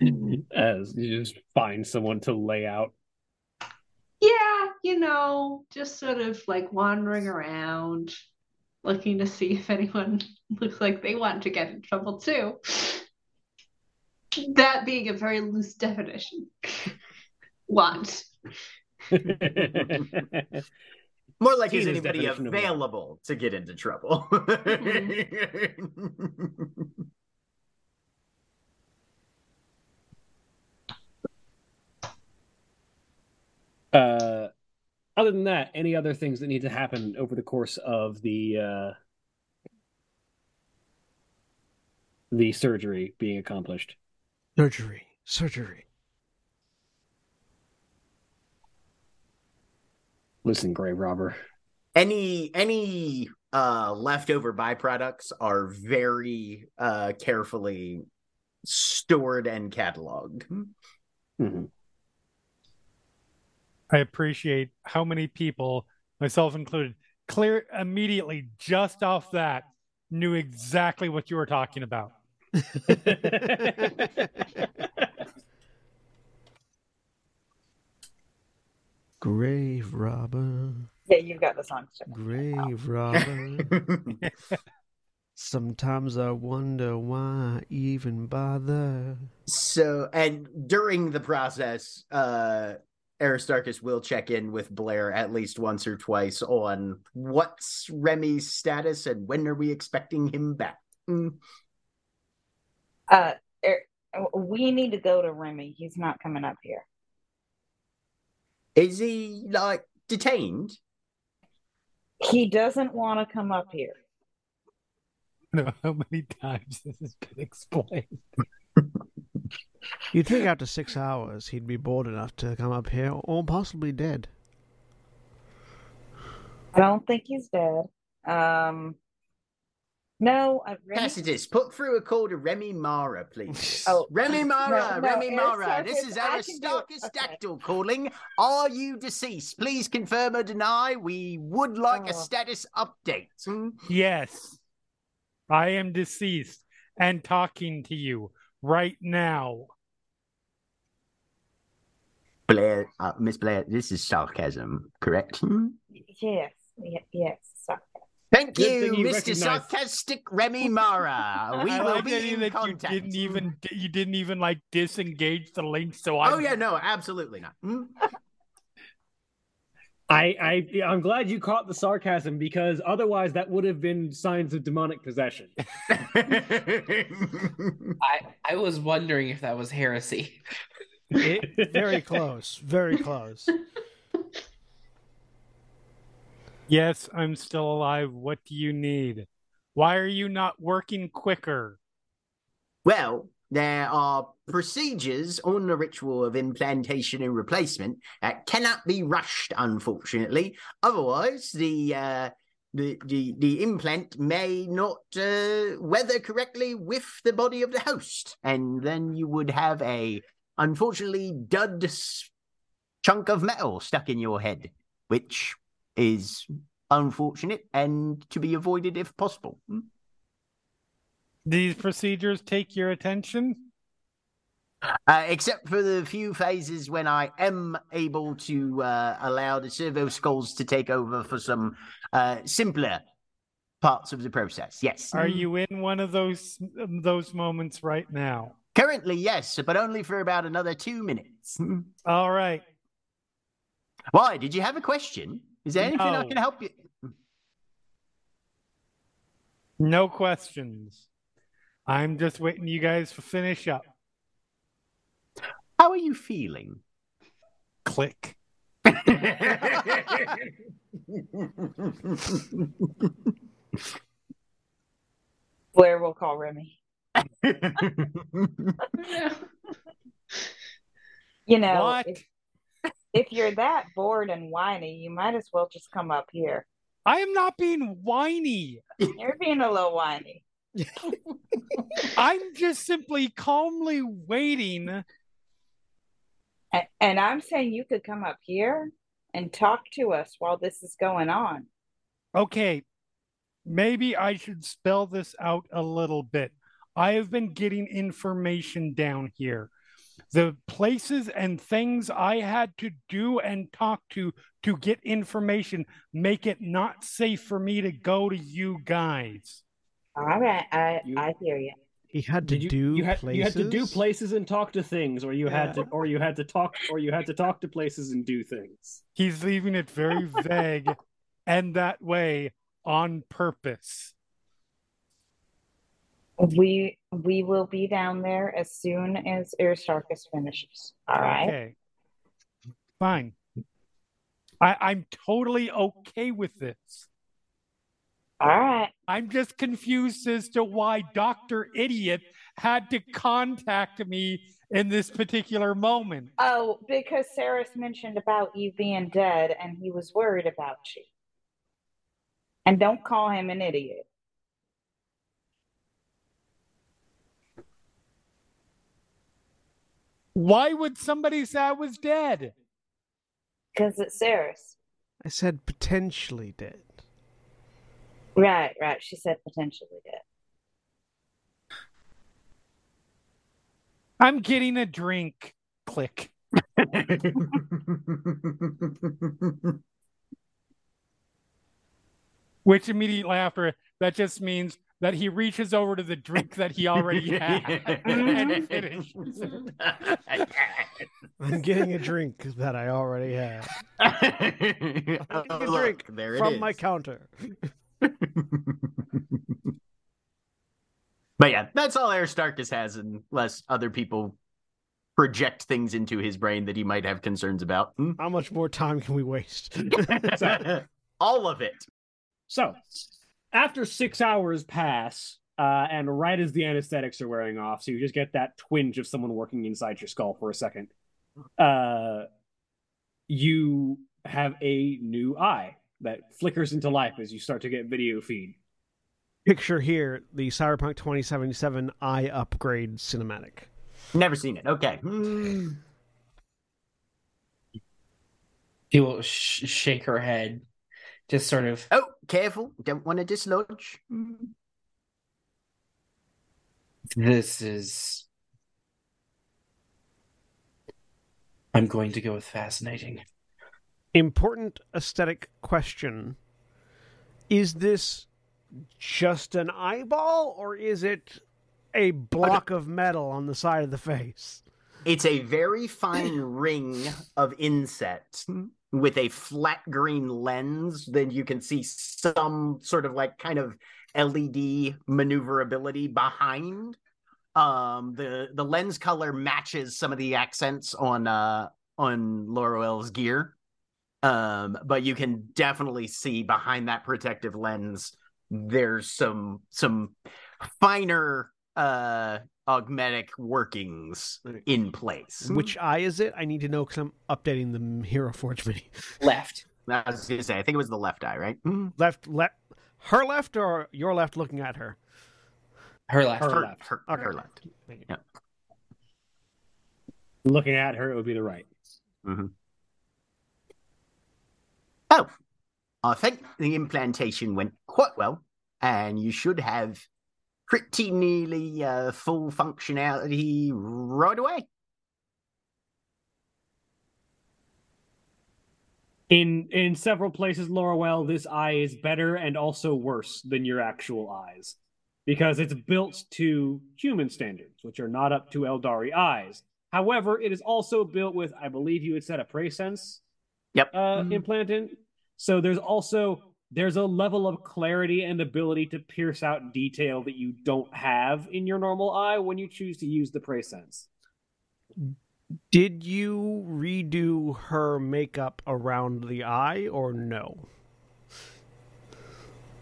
As you just find someone to lay out. Yeah, you know, just sort of like wandering around, looking to see if anyone looks like they want to get in trouble too. That being a very loose definition. want. More like is anybody definition of what? available to get into trouble? uh, other than that, any other things that need to happen over the course of the uh, the surgery being accomplished? Surgery. Surgery. Listen, grave robber. any any uh leftover byproducts are very uh carefully stored and cataloged. Mhm. I appreciate how many people, myself included, clear immediately just off that knew exactly what you were talking about. Grave robber. Yeah, you've got the song. Grave robber. Sometimes I wonder why I even bother. so and during the process, uh Aristarchus will check in with Blair at least once or twice on what's Remy's status and when are we expecting him back. Mm. Uh, er, we need to go to Remy. He's not coming up here. Is he like detained? He doesn't want to come up here. I don't know how many times this has been explained. You'd think after six hours he'd be bored enough to come up here, or possibly dead. I don't think he's dead. Um, no, I've Remy, Tacitus, put through a call to Remy Mera, please. Oh, Remy Mera, no, no, Remy Mera, this Aristarchus, is I can. Aristarchus Okay. Dactull calling. Are you deceased? Please confirm or deny. We would like a Oh. status update. Hmm? Yes, I am deceased and talking to you right now. Blair, uh, Miss Blair, this is sarcasm, correct? Hmm? yes, ye- yes. sorry. Thank you, you Mr. recognize- Sarcastic Remy Mera. We I will like be that in you didn't even you didn't even like disengage the link. So I Oh yeah, no, absolutely not. Hmm? I, I I'm glad you caught the sarcasm because otherwise that would have been signs of demonic possession. I I was wondering if that was heresy. It, very close. Very close. Yes, I'm still alive. What do you need? Why are you not working quicker? Well, there are procedures on the ritual of implantation and replacement that cannot be rushed, unfortunately. Otherwise, the uh, the, the the implant may not uh, weather correctly with the body of the host, and then you would have a unfortunately dud chunk of metal stuck in your head, which is unfortunate and to be avoided if possible. Hmm? These procedures take your attention. Uh, except for the few phases when I am able to uh, allow the servo skulls to take over for some uh, simpler parts of the process. Yes. Are you in one of those those moments right now? Currently, yes, but only for about another two minutes. All right. Why? Did you have a question? Is there anything I can help you? No questions. I'm just waiting you guys to finish up. How are you feeling? Click. Blair will call Remy. You know, if, if you're that bored and whiny, you might as well just come up here. I am not being whiny. You're being a little whiny. I'm just simply calmly waiting. And And I'm saying you could come up here and talk to us while this is going on. Okay, maybe I should spell this out a little bit. I have been getting information down here. The places and things I had to do and talk to to get information make it not safe for me to go to you guys. All right, I You- I hear you. He had to you, do you had places. you had to do places and talk to things, or you had to or you had to talk or you had to talk to places and do things. He's leaving it very vague and that way on purpose. We we will be down there as soon as Aristarchus finishes. All right. Okay. Fine. I, I'm totally okay with this. All right. I'm just confused as to why Dr. Idiot had to contact me in this particular moment. Oh, because Saras mentioned about you being dead and he was worried about you. And don't call him an idiot. Why would somebody say I was dead? Because it's Saras. I said potentially dead. Right, right. She said potentially dead. I'm getting a drink. Click. Which immediately after that just means that he reaches over to the drink that he already had and finishes. I'm getting a drink that I already had. Oh, Getting a look, drink there it from is. my counter. But yeah, that's all Aristarchus has, unless other people project things into his brain that he might have concerns about. Hmm? How much more time can we waste? all of it. So, after six hours pass, uh, and right as the anesthetics are wearing off, so you just get that twinge of someone working inside your skull for a second, uh, you have a new eye that flickers into life as you start to get video feed. Picture here the Cyberpunk 2077 eye upgrade cinematic. Never seen it. Okay. Hmm. He will sh- shake her head, just sort of. Oh, careful. Don't want to dislodge. This is. I'm going to go with fascinating. Important aesthetic question. Is this just an eyeball or is it a block of metal on the side of the face? It's a very fine ring of inset with a flat green lens. Then you can see some sort of like kind of LED maneuverability behind. Um, the the lens color matches some of the accents on uh on Loroelle's gear. Um, but you can definitely see behind that protective lens there's some some finer uh augmetic workings in place. Which eye is it? I need to know because I'm updating the Hero Forge mini. Left. I was gonna say, I think it was the left eye, right? Mm. Left, left, her left or your left looking at her? Her left. Her Her, left. her, Okay. her left. Looking at her, it would be the right. Oh, I think the implantation went quite well, and you should have pretty nearly uh, full functionality right away. In in several places, Loroelle, this eye is better and also worse than your actual eyes. Because it's built to human standards, which are not up to Aeldari eyes. However, it is also built with, I believe you had said a Preysense Yep. uh, Mhm. implant in. So there's also there's a level of clarity and ability to pierce out detail that you don't have in your normal eye when you choose to use the Preysense. Did you redo her makeup around the eye or no?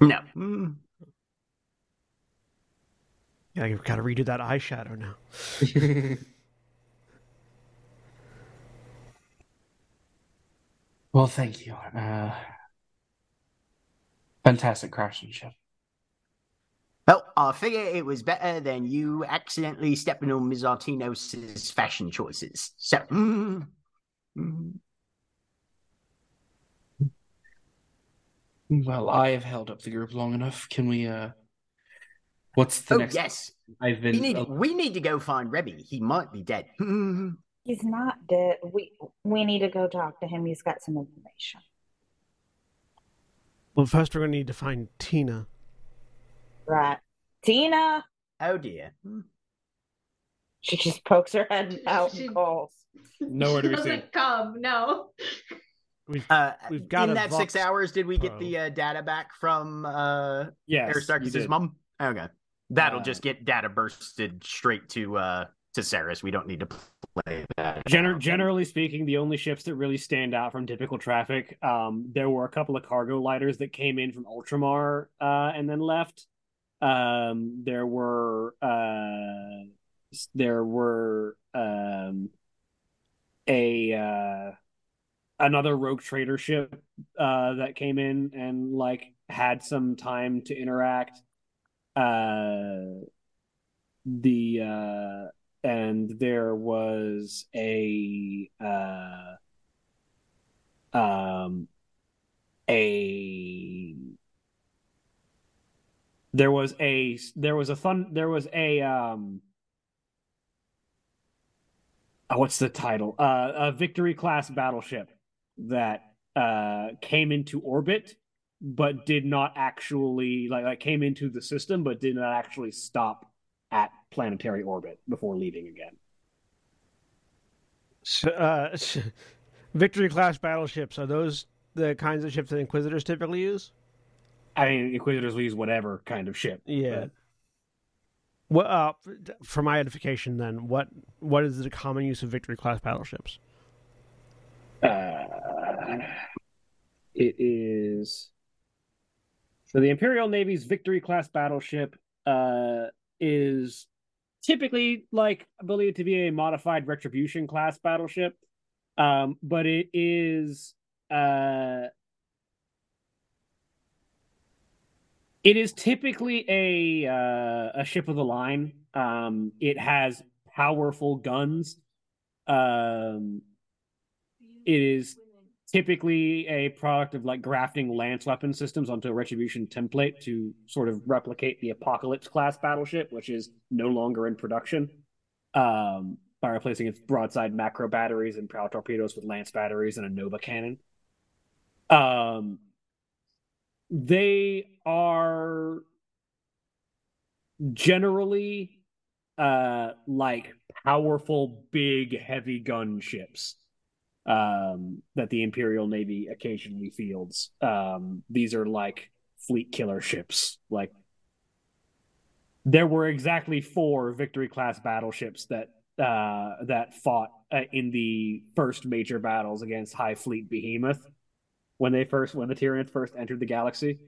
No. Mm. Yeah, you've got to redo that eyeshadow now. well, thank you. Uh, fantastic craftsmanship. Well, I figure it was better than you accidentally stepping on Ms. Artinos' fashion choices. So, mm, Mhm. Well, I have held up the group long enough. Can we? uh What's the Oh next? yes, I've we been. need oh, we need to go find Remy. He might be dead. He's not dead. We we need to go talk to him. He's got some information. Well, first we're going to need to find Tina. Right. Tina. oh dear. She just pokes her head out She- and calls. Nowhere to be seen. Doesn't come. No. We've Uh, We've got in a that six hours, did we get Pro. the uh, data back from uh, Yes, you Aristarchus's did. mom? Okay, that'll Uh, just get data bursted straight to uh to Saras. We don't need to play that. Gener- generally speaking, the only ships that really stand out from typical traffic, um, there were a couple of cargo lighters that came in from Ultramar uh, and then left. Um, there were uh, there were um, a uh, another rogue trader ship uh, that came in and like had some time to interact. Uh, the uh, and there was a uh um a there was a there was a fun there was a um oh, what's the title? Uh a victory class battleship that uh came into orbit but did not actually like like came into the system but did not actually stop at planetary orbit before leaving again. So, uh, victory class battleships are those the kinds of ships that Inquisitors typically use? I mean, Inquisitors will use whatever kind of ship. Yeah. What uh, for my edification then? What what is the common use of victory class battleships? Uh, it is so the Imperial Navy's Victory class battleship uh, is typically like I believed to be a modified Retribution class battleship, um, but it is uh, it is typically a uh, a ship of the line. Um, it has powerful guns. Um, it is typically a product of like grafting lance weapon systems onto a retribution template to sort of replicate the apocalypse class battleship which is no longer in production um, by replacing its broadside macro batteries and prow torpedoes with lance batteries and a nova cannon. Um, they are generally uh like powerful big heavy gun ships um, that the Imperial Navy occasionally fields. Um, these are like fleet killer ships. Like there were exactly four Victory class battleships that uh, that fought uh, in the first major battles against Hive Fleet Behemoth when they first when the Tyranids first entered the galaxy.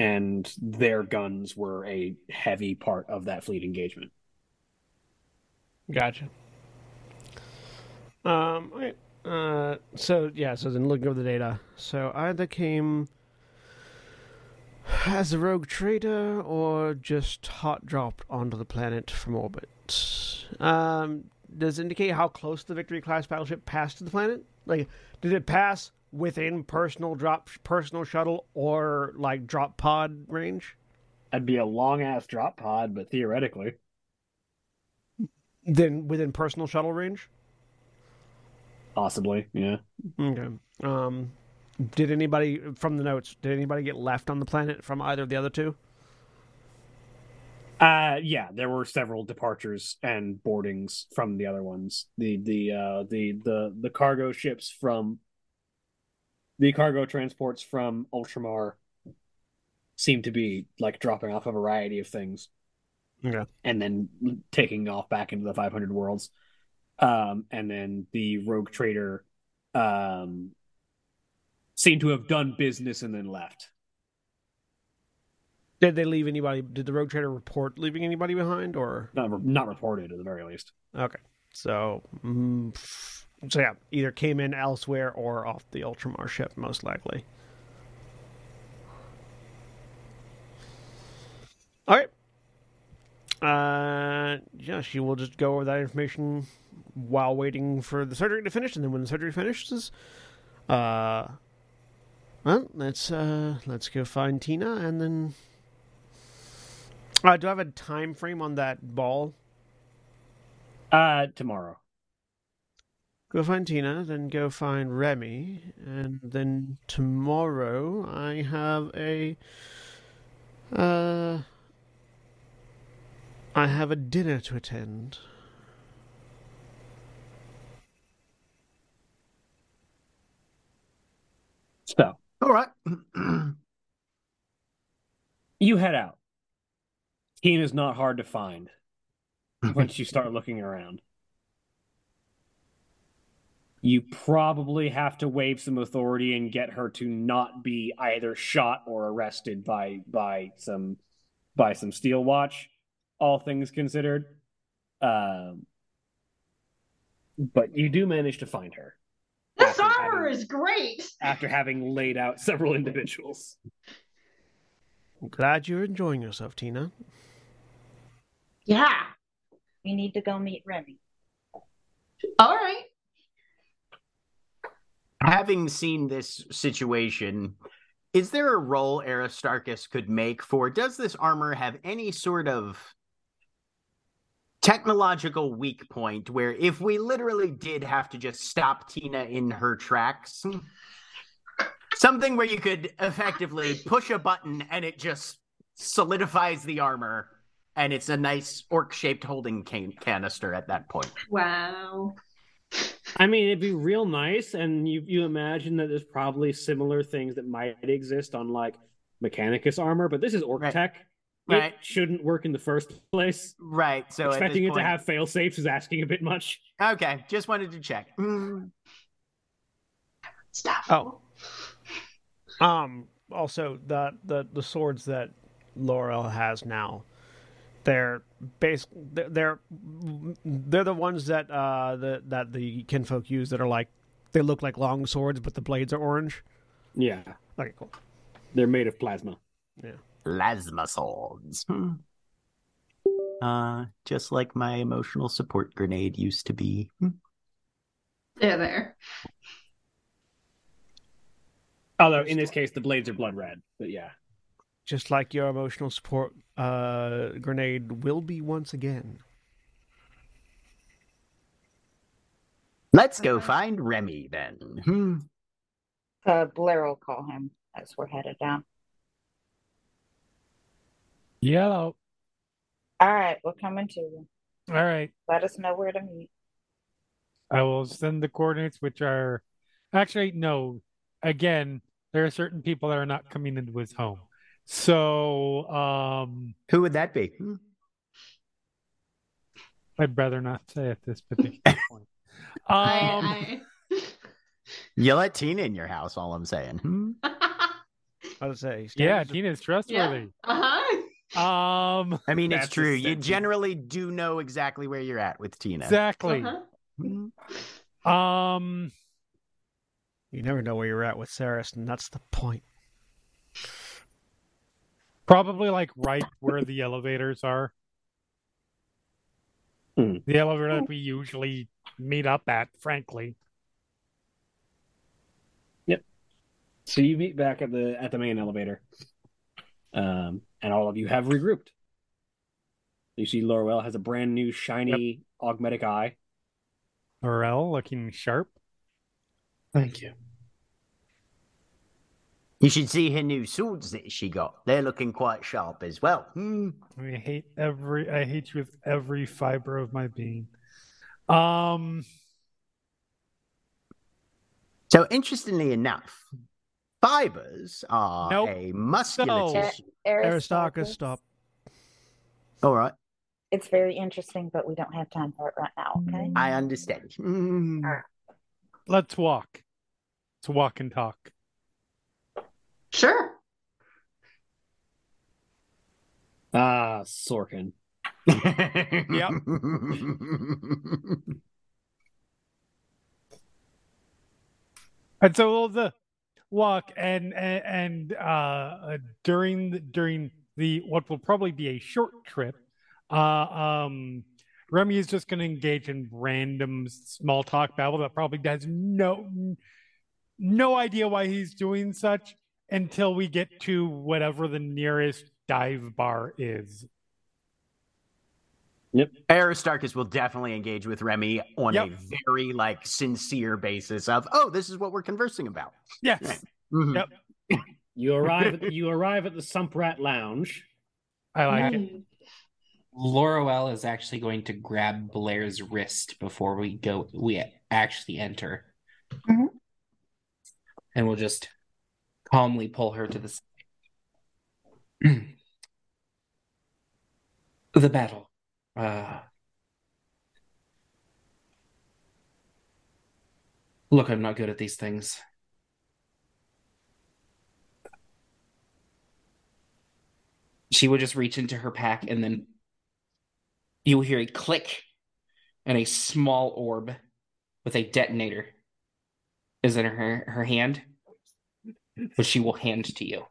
And their guns were a heavy part of that fleet engagement. Gotcha. Um. Okay. Uh. So yeah. So then looking over the data. So either came as a rogue trader or just hot dropped onto the planet from orbit. Um. Does it indicate how close the Victory class battleship passed to the planet? Like, did it pass within personal drop, personal shuttle, or like drop pod range? That'd be a long ass drop pod, but theoretically. Then within personal shuttle range. Possibly, yeah. Okay. Um, did anybody from the notes? Did anybody get left on the planet from either of the other two? Uh yeah, there were several departures and boardings from the other ones. The the uh the the the cargo ships from the cargo transports from Ultramar seem to be like dropping off a variety of things. Okay. And then taking off back into the 500 worlds. Um and then the rogue trader um seemed to have done business and then left. Did they leave anybody? Did the rogue trader report leaving anybody behind, or Not not reported at the very least. okay? So, mm, so yeah, either came in elsewhere or off the Ultramar ship, most likely. All right. Uh, yeah, she will just go over that information while waiting for the surgery to finish, and then when the surgery finishes, uh, well, let's uh, let's go find Tina, and then. Uh, do I have a time frame on that ball? Uh, tomorrow. Go find Tina, then go find Remy, and then tomorrow I have a. Uh. I have a dinner to attend. So All right. you head out. Tina's not hard to find once you start looking around. You probably have to wave some authority and get her to not be either shot or arrested by by some by some steel watch, all things considered. Um, but you do manage to find her This After armor having- is great. after having laid out several individuals. I'm glad you're enjoying yourself, Tina. Yeah. We need to go meet Remy. All right. Having seen this situation, is there a role Aristarchus could make for does this armor have any sort of technological weak point where if we literally did have to just stop Tina in her tracks, something where you could effectively push a button and it just solidifies the armor and it's a nice orc shaped holding can- canister at that point. Wow. I mean, it'd be real nice, and you you imagine that there's probably similar things that might exist on like Mechanicus armor, but this is Orc Right. Tech. Right. It shouldn't work in the first place. Right. So at Expecting this it to have fail safes is asking a bit much. Okay, just wanted to check. Mm. Stop. Oh. Um. Also, the the the swords that Loroelle has now, they're base. They're they're, they're the ones that uh the that the kinfolk use that are like they look like long swords, but the blades are orange. Yeah, Okay, cool. they're made of plasma. Plasma swords. Hmm. Uh, just like my emotional support grenade used to be. Hmm. They're there. Although in this case, the blades are blood red. But yeah, Just like your emotional support uh grenade will be once again. Let's go find Remy then. Hmm. Uh, Blair will call him as we're headed down. Yellow. All right, we're coming to you. All right. Let us know where to meet. I will send the coordinates, which are actually no. Again, there are certain people that are not coming into his home. So, um, Who would that be? Hmm. I'd rather not say at this particular point. Um, I, You let Tina in your house, all I'm saying. Hmm. I... I would say. yeah, standards- Tina's trustworthy. uh-huh. Um, I mean, it's true. You generally do know exactly where you're at with Tina. exactly. Uh-huh. Um, You never know where you're at with Saras, and that's the point. probably like right where the elevators are. Hmm. The elevator that we usually meet up at, frankly. Yep. So you meet back at the at the main elevator, um, and all of you have regrouped. You see, Loroelle has a brand new shiny augmetic eye. Morel looking sharp. Thank you. You should see her new swords that she got. They're looking quite sharp as well. Hmm. I hate every I hate you with every fiber of my being. Um So, interestingly enough, fibers are Nope. a muscular No. tissue. Aristarchus, stop. All right, It's very interesting, but we don't have time for it right now, okay? I understand. Hmm. let's walk. Let's walk and talk. Sure. Ah, Sorkin. yep. And so all the walk and and, uh, uh, during the, during the what will probably be a short trip, uh, um, Remy is just going to engage in random small talk babble that probably has no no idea why he's doing such until we get to whatever the nearest dive bar is. Aristarchus will definitely engage with Remy on Yep. a very like sincere basis of, oh, this is what we're conversing about. Yes. Right. Mhm. Yep. You arrive at you arrive at the Sump Rat Lounge. I like it. Mm. Loroelle is actually going to grab Blair's wrist before we go. We actually enter, Mhm. and we'll just calmly pull her to the side. the battle. Uh, look, I'm not good at these things. She would just reach into her pack and then you will hear a click and a small orb with a detonator is in her, her hand, which she will hand to you.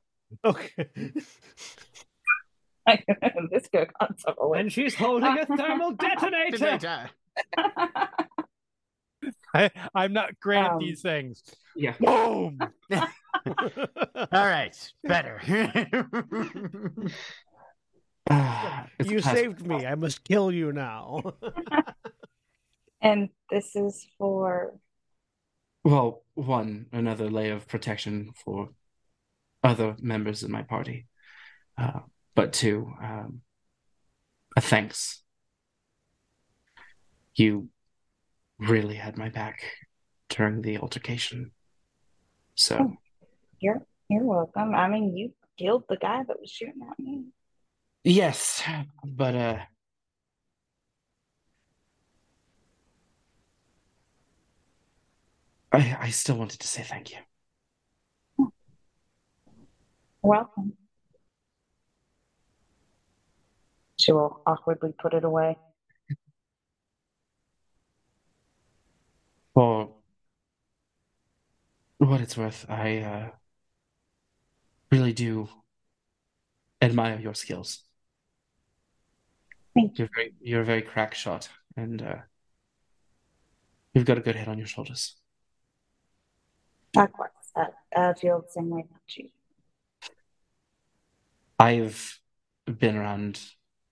Okay. this could have gone somewhere. And she's holding a thermal detonator. Detonator. I, I'm not great at Um, these things. Yeah. Boom. All right, better. You saved me. I must kill you now. and this is for Well, one, another layer of protection for other members of my party. Uh, but to um, a thanks. You really had my back during the altercation. So, you're you're welcome. I mean, you killed the guy that was shooting at me. yes, but uh, I I still wanted to say thank you. Welcome. She will awkwardly put it away. For what it's worth, I uh, really do admire your skills. Thank You're very, you're a very crack shot, and uh, you've got a good head on your shoulders. Likewise, uh, I feel the same way about you. I've been around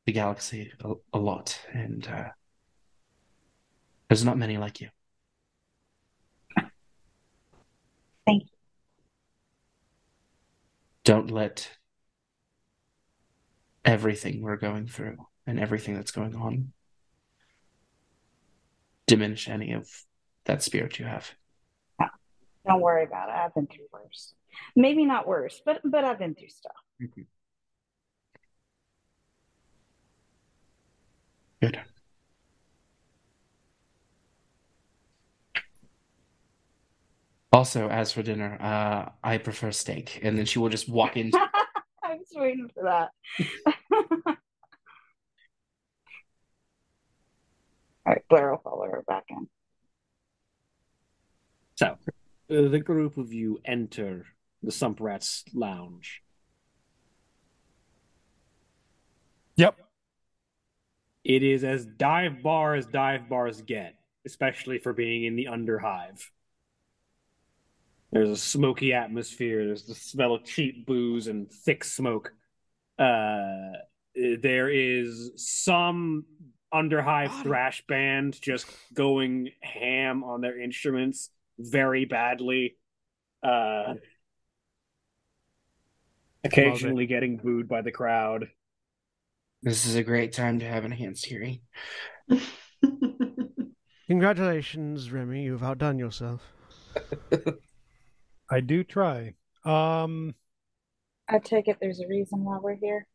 the galaxy a, a lot, and uh, there's not many like you. Thank you. Don't let everything we're going through and everything that's going on diminish any of that spirit you have. Don't worry about it. I've been through worse. Maybe not worse, but but I've been through stuff. Good. Also, as for dinner, uh, I prefer steak. And then she will just walk in. I was waiting for that. All right, Blair will follow her back in. So, uh, the group of you enter the Sump Rats lounge. Yep. It is as dive bar as dive bars get, especially for being in the underhive. There's a smoky atmosphere. There's the smell of cheap booze and thick smoke. Uh, there is some underhive thrash band just going ham on their instruments very badly. Uh, occasionally getting booed by the crowd. This is a great time to have an enhanced hearing. Congratulations, Remy. You've outdone yourself. I do try. Um, I take it there's a reason why we're here.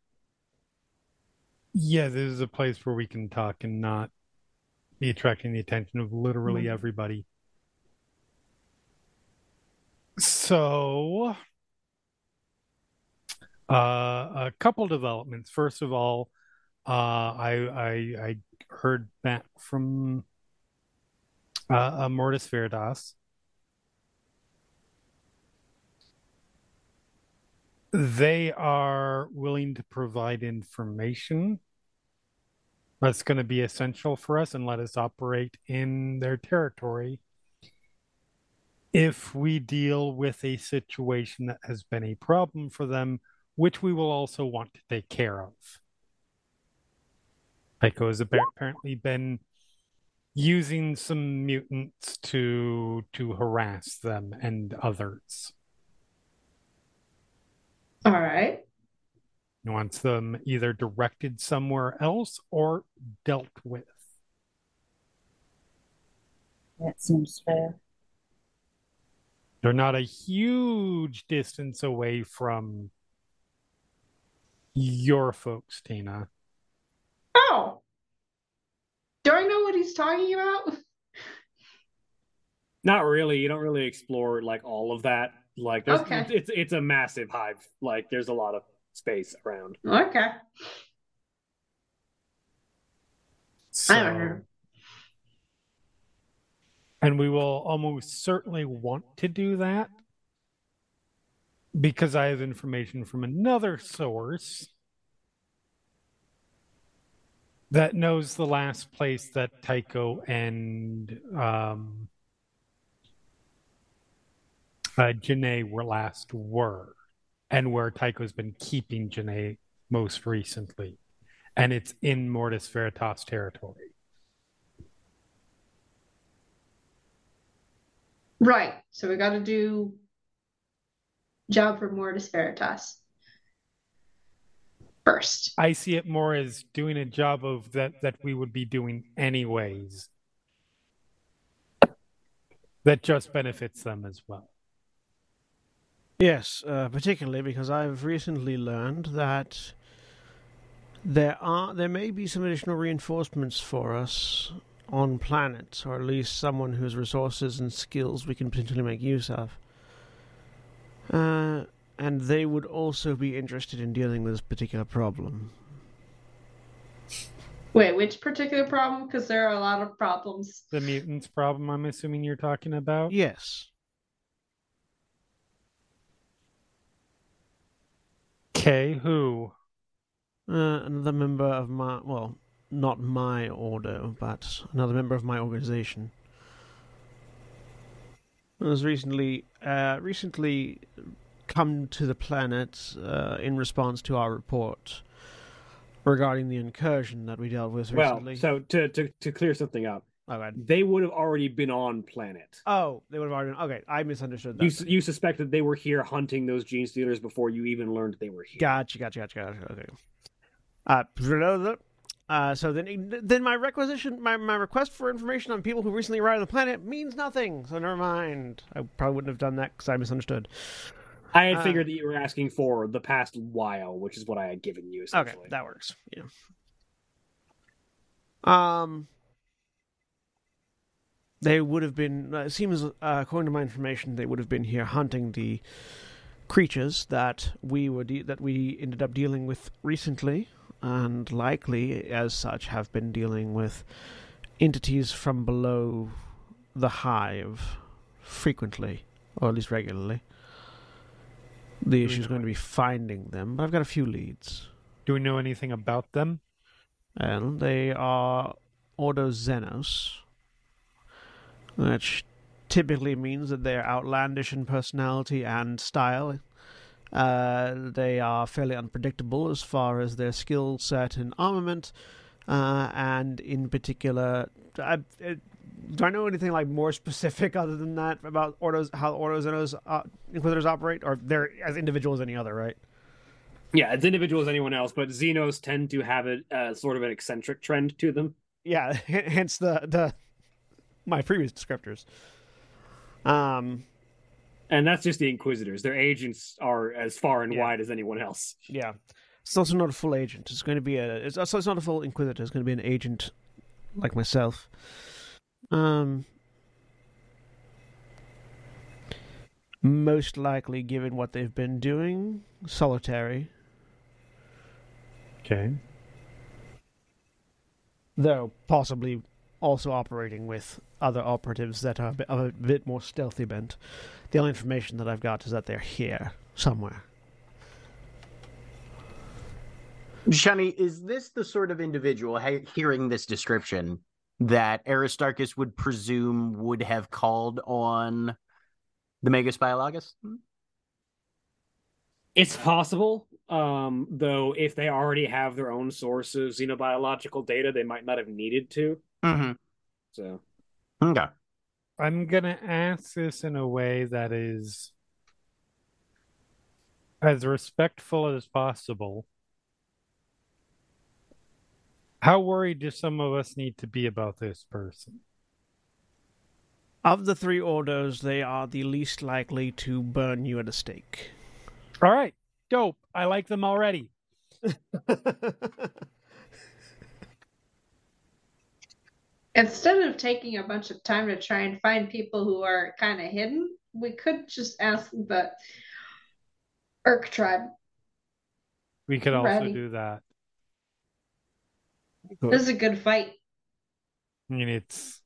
yeah, this is a place where we can talk and not be attracting the attention of literally Mhm. everybody. So, uh, a couple developments. First of all, uh, I I I heard back from uh, uh, Mortis Veritas. They are willing to provide information That's going to be essential for us and let us operate in their territory if we deal with a situation that has been a problem for them, which we will also want to take care of. Tycho has apparently been using some mutants to to harass them and others. All right. He wants them either directed somewhere else or dealt with. That seems fair. They're not a huge distance away from your folks, Tina. Oh. Do I know what he's talking about? Not really. You don't really explore like all of that. Like there's Okay. it's it's a massive hive. Like there's a lot of space around. Okay. So, I don't know. and we will almost certainly want to do that because I have information from another source that knows the last place that Tycho and um, uh, Janae were last were, and where Tycho's been keeping Janae most recently, and it's in Mortis Veritas territory. Right. So we got to do job for Mortis Veritas first. I see it more as doing a job of that that we would be doing anyways. That just benefits them as well. Yes, uh, particularly because I've recently learned that there are there may be some additional reinforcements for us on planets, or at least someone whose resources and skills we can potentially make use of. Uh, and they would also be interested in dealing with this particular problem. Wait, which particular problem? Because there are a lot of problems. The mutants problem, I'm assuming you're talking about. Yes. Okay, who? Uh, another member of my well, not my order, but another member of my organization. Has recently, uh, recently come to the planet uh, in response to our report regarding the incursion that we dealt with recently. Well, so to, to to clear something up, oh, they would have already been on planet. oh, they would have already. Okay, I misunderstood that. You you suspected they were here hunting those genestealers before you even learned they were here. Gotcha, gotcha, gotcha, gotcha. Okay. Uh, uh, so then, then my requisition, my, my request for information on people who recently arrived on the planet means nothing. So never mind. I probably wouldn't have done that because I misunderstood. I had Uh, figured that you were asking for the past while, which is what I had given you. Okay, that works. Yeah. Um, they would have been. Uh, it seems, uh, according to my information, they would have been here hunting the creatures that we were de- that we ended up dealing with recently, and likely, as such, have been dealing with entities from below the hive frequently, or at least regularly. The issue is going to be finding them, but I've got a few leads. Do we know anything about them? And they are Ordo Xenos, which typically means that they're outlandish in personality and style. Uh, they are fairly unpredictable as far as their skill set and armament, uh, and in particular, I, uh, do I know anything like more specific other than that about Ordos, how Ordo Xenos uh, Inquisitors operate, or they're as individual as any other, right? Yeah, as individual as anyone else, but Xenos tend to have a uh, sort of an eccentric trend to them. yeah hence the the my previous descriptors um And that's just the Inquisitors. Their agents are as far and Yeah. wide as anyone else. yeah it's also not a full agent it's going to be a it's also it's not a full inquisitor it's going to be an agent like myself um most likely given what they've been doing solitary Okay. though possibly also operating with other operatives that are a bit, of a bit more stealthy bent. The only information that I've got is that they're here somewhere. Shani, is this the sort of individual hearing this description that Aristarchus would presume would have called on the Magos Biologis? It's possible, um, though. If they already have their own source of xenobiological data, they might not have needed to. Mm-hmm. So, Okay. I'm gonna ask this in a way that is as respectful as possible. How worried do some of us need to be about this person? Of the three orders, they are the least likely to burn you at a stake. All right, dope. I like them already. Instead of taking a bunch of time to try and find people who are kind of hidden, we could just ask the Urk tribe. We could also Ready. do that. This is a good fight. I mean, it's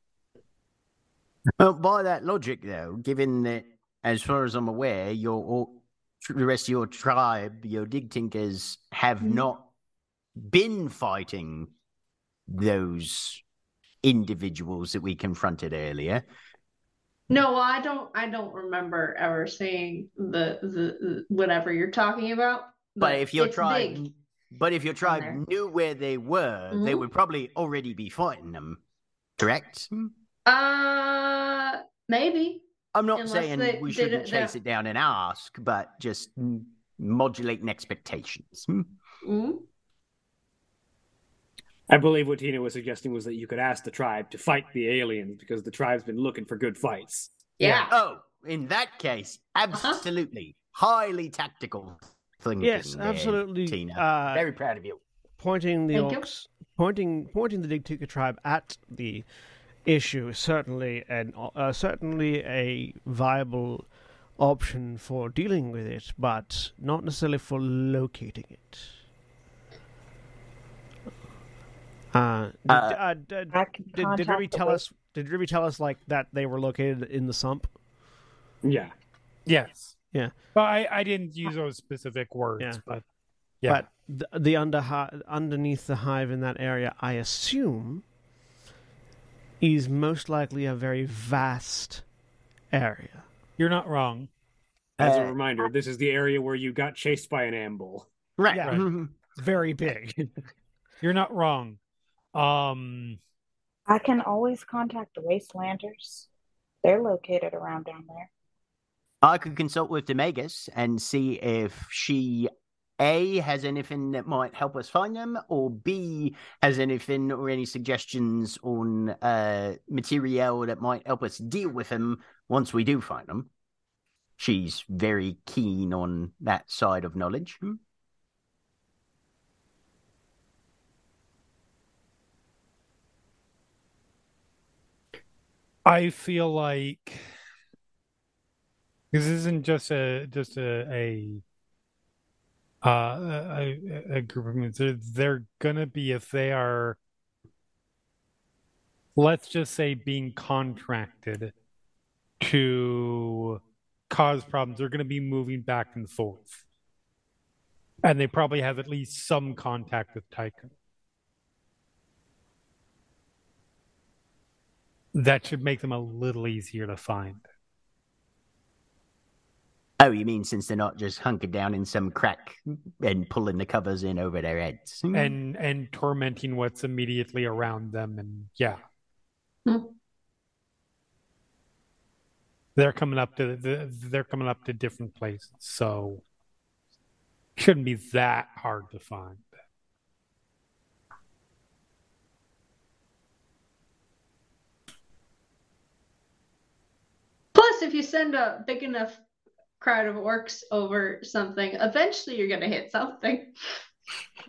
Well, by that logic, though, given that, as far as I'm aware, your all- the rest of your tribe, your dig tinkers, have Mhm. not been fighting those individuals that we confronted earlier. No, well, I don't. I don't remember ever seeing the the, the whatever you're talking about. But if your it's tribe, big. But if your tribe knew where they were, they Mhm. would probably already be fighting them. Correct? uh, maybe. I'm not Unless saying they we shouldn't it chase it down and ask, but just modulating expectations. Hmm? Mm? I believe what Tina was suggesting was that you could ask the tribe to fight the aliens because the tribe's been looking for good fights. Yeah. Oh, in that case, absolutely. Highly tactical thinking. yes, there, absolutely. Tina. Uh, Very proud of you. pointing the Thank you. pointing pointing the Digtika tribe at the issue is certainly an uh, certainly a viable option for dealing with it, but not necessarily for locating it. Uh, did, Uh, uh, did, did, did Ruby tell us? Did Ruby tell us like that they were located in the sump? Yeah. yes. Yeah. But I, I didn't use those specific words, Yeah. but yeah. But the, the under underneath the hive in that area, I assume, is most likely a very vast area. You're not wrong. As Uh, a reminder, this is the area where you got chased by an amble. Right. yeah. It's very big. You're not wrong. Um, I can always contact the Wastelanders. They're located around down there. I could consult with Demegas and see if she A has anything that might help us find them, or B has anything or any suggestions on uh material that might help us deal with them once we do find them. She's very keen on that side of knowledge. Hmm. I feel like this isn't just a just a a uh a, a- group of. They're, they're gonna be if they are let's just say being contracted to cause problems. They're gonna be moving back and forth. And they probably have at least some contact with Tycho. That should make them a little easier to find. Oh, you mean since they're not just hunkered down in some crack and pulling the covers in over their heads? Hmm. and and tormenting what's immediately around them and yeah Hmm. they're coming up to the, they're coming up to different places so shouldn't be that hard to find Plus, if you send a big enough crowd of orcs over something, eventually you're gonna hit something.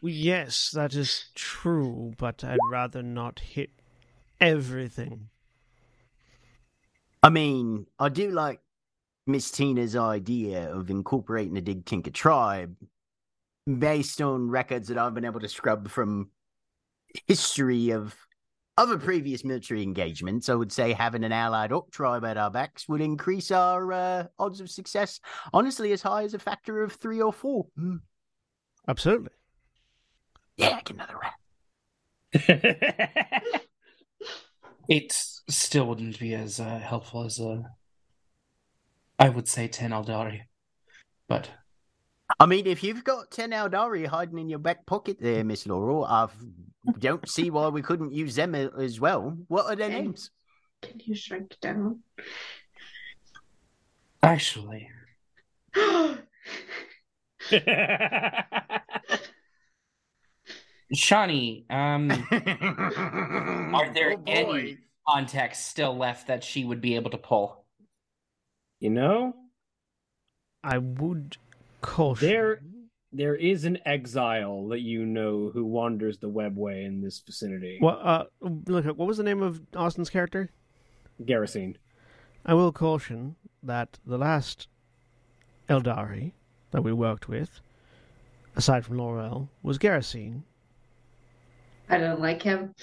yes, that is true, but I'd rather not hit everything. I mean, I do like Miss Tina's idea of incorporating the Dig Tinker tribe based on records that I've been able to scrub from history of other previous military engagements. I would say having an allied orc tribe at our backs would increase our uh, odds of success, honestly, as high as a factor of three or four. Hmm. Absolutely. Yeah, get another rat. It still wouldn't be as uh, helpful as uh, I would say ten Aeldari, but I mean, if you've got 10 Aeldari hiding in your back pocket there, Miss Loroelle, I don't see why we couldn't use them as well. What are their Okay. names? Can you shrink down? actually, Shani, um, Are there any- contacts still left that she would be able to pull. you know, I would caution. There- there is an exile that you know who wanders the webway in this vicinity. What? Uh, look. What was the name of Austin's character? Garrison. I will caution that the last Aeldari that we worked with, aside from Loroelle, was Garrison. I don't like him.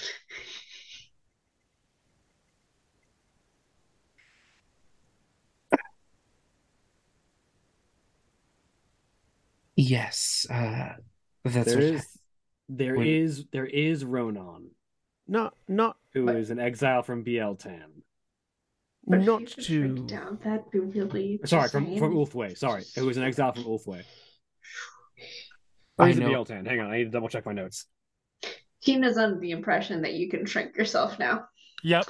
Yes, uh, that's There what is, there When- is, there is Ronan, Not, not, who is But- an exile from Biel-Tan. But not you could to. down, that'd be really Sorry, from from Ulthwé. Sorry, who is an exile from Ulthwé. Or I is it know. Biel-Tan? Hang on, I need to double check my notes. Tina's under the impression that you can shrink yourself now. Yep.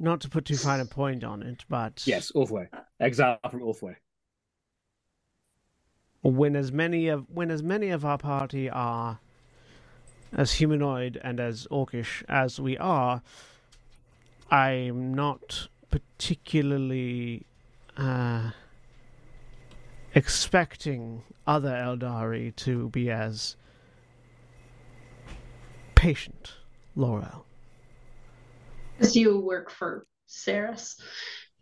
Not to put too fine a point on it, but Yes, Ulthwé. Exile from Ulthwé. When as many of when as many of our party are as humanoid and as orcish as we are, I'm not particularly uh, expecting other Aeldari to be as patient, Loroelle. Because you work for Saras.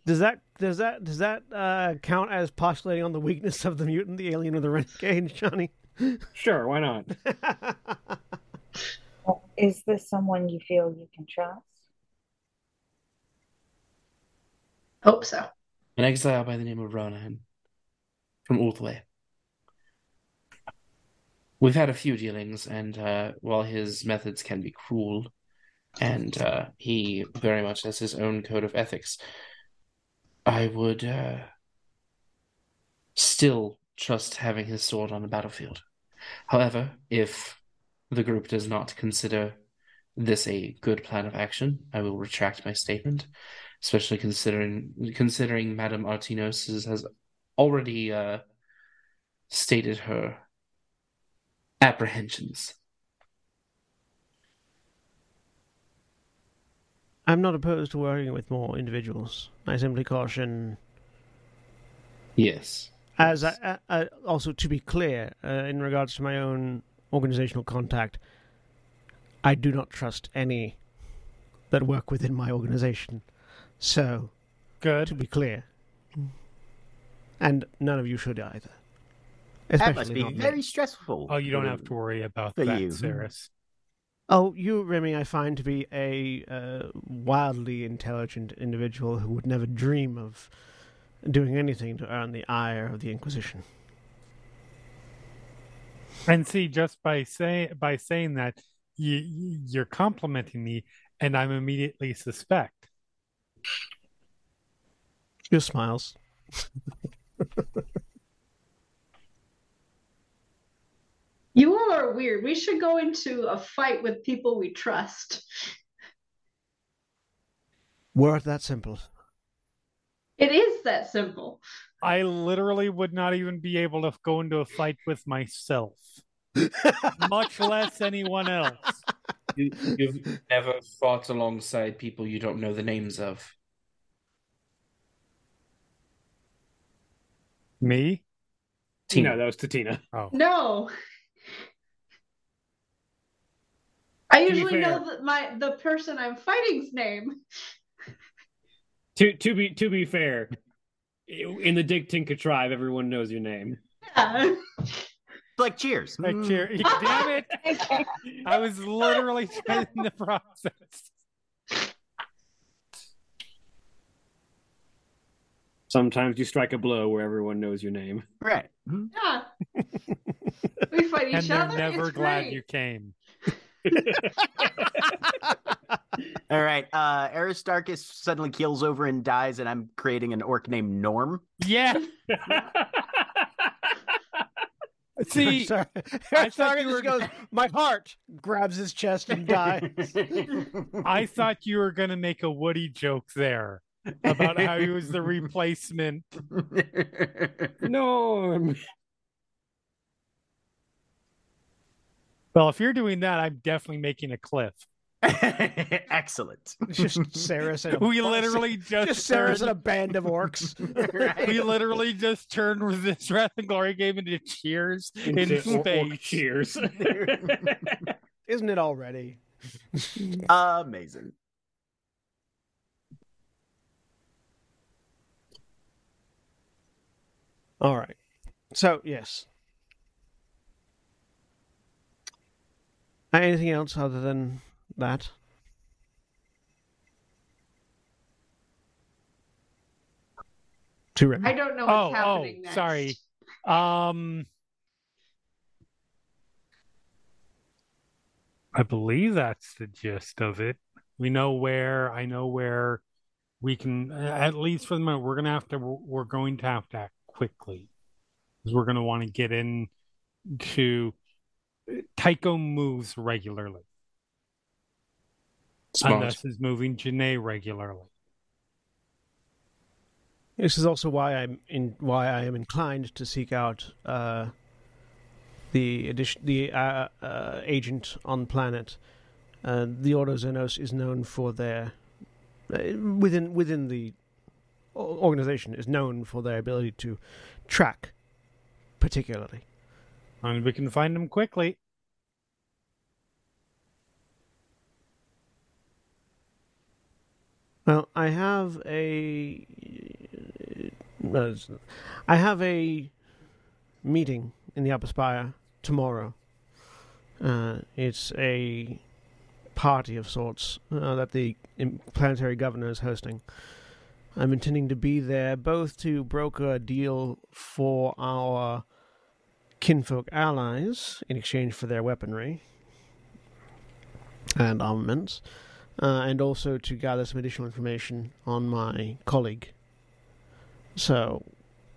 Does that does that does that uh, count as postulating on the weakness of the mutant, the alien, or the renegade, Johnny? Sure, why not? Is this someone you feel you can trust? Hope so. an exile by the name of Ronan from Ulthwé. We've had a few dealings, and uh, while his methods can be cruel, and uh, he very much has his own code of ethics, I would uh, still trust having his sword on the battlefield. However, if the group does not consider this a good plan of action, I will retract my statement especially considering considering Madame Artinos has already uh, stated her apprehensions. I'm not opposed to working with more individuals. I simply caution, Yes. as I, uh, uh, also to be clear, uh, in regards to my own organizational contact, I do not trust any that work within my organization. So, good to be clear, and none of you should either. That must be not me. very stressful. Oh, you don't have to worry about that, you. Saras. Oh, you, Remy, I find to be a uh, wildly intelligent individual who would never dream of doing anything to earn the ire of the Inquisition. And see, just by saying by saying that, you you're complimenting me, and I'm immediately suspect. Just smiles. You all are weird. We should go into a fight with people we trust. Were it that simple. It is that simple. I literally would not even be able to go into a fight with myself, much less anyone else. You, you've never fought alongside people you don't know the names of. Me? Tina. No, that was Tatina. Oh, No. I usually know fair- that my the person I'm fighting's name. To to be to be fair, in the Dick Tinker tribe, everyone knows your name. Yeah. like cheers. like Mm. cheer. Damn it! I was literally in the process. Sometimes you strike a blow where everyone knows your name. Right. Mm. Yeah. We fight each other and they're never it's glad great. you came. All right. Uh Aristarchus suddenly keels over and dies, and I'm creating an orc named Norm. Yeah. See, Sorry. I thought you were- goes, my heart grabs his chest and dies. I thought you were gonna make a Woody joke there about how he was the replacement. no. Well, if you're doing that, I'm definitely making a cliff. Excellent. It's just Saras and a We literally just, just Saras turned, and a band of orcs. we literally just turned with this Wrath and Glory game into Cheers in Into orc- orc space. Cheers. Isn't it already? Amazing. All right. So, yes. Anything else other than that? To I don't know what's Oh, oh, happening next. sorry. Um, I believe that's the gist of it. We know where. I know where we can. At least for the moment, we're gonna have to. We're going to have to act quickly because we're gonna want to get in to. Tycho moves regularly, Smart. and thus is moving Janae regularly. This is also why I'm in why I am inclined to seek out uh, the addition the uh, uh, agent on planet. Uh, the Ordo Xenos is known for their uh, within within the organization is known for their ability to track, particularly. And we can find him quickly. Well, I have a uh, have a meeting in the Upper Spire tomorrow. Uh, it's a party of sorts uh, that the planetary governor is hosting. I'm intending to be there both to broker a deal for our kinfolk allies in exchange for their weaponry and armaments, uh, and also to gather some additional information on my colleague. So,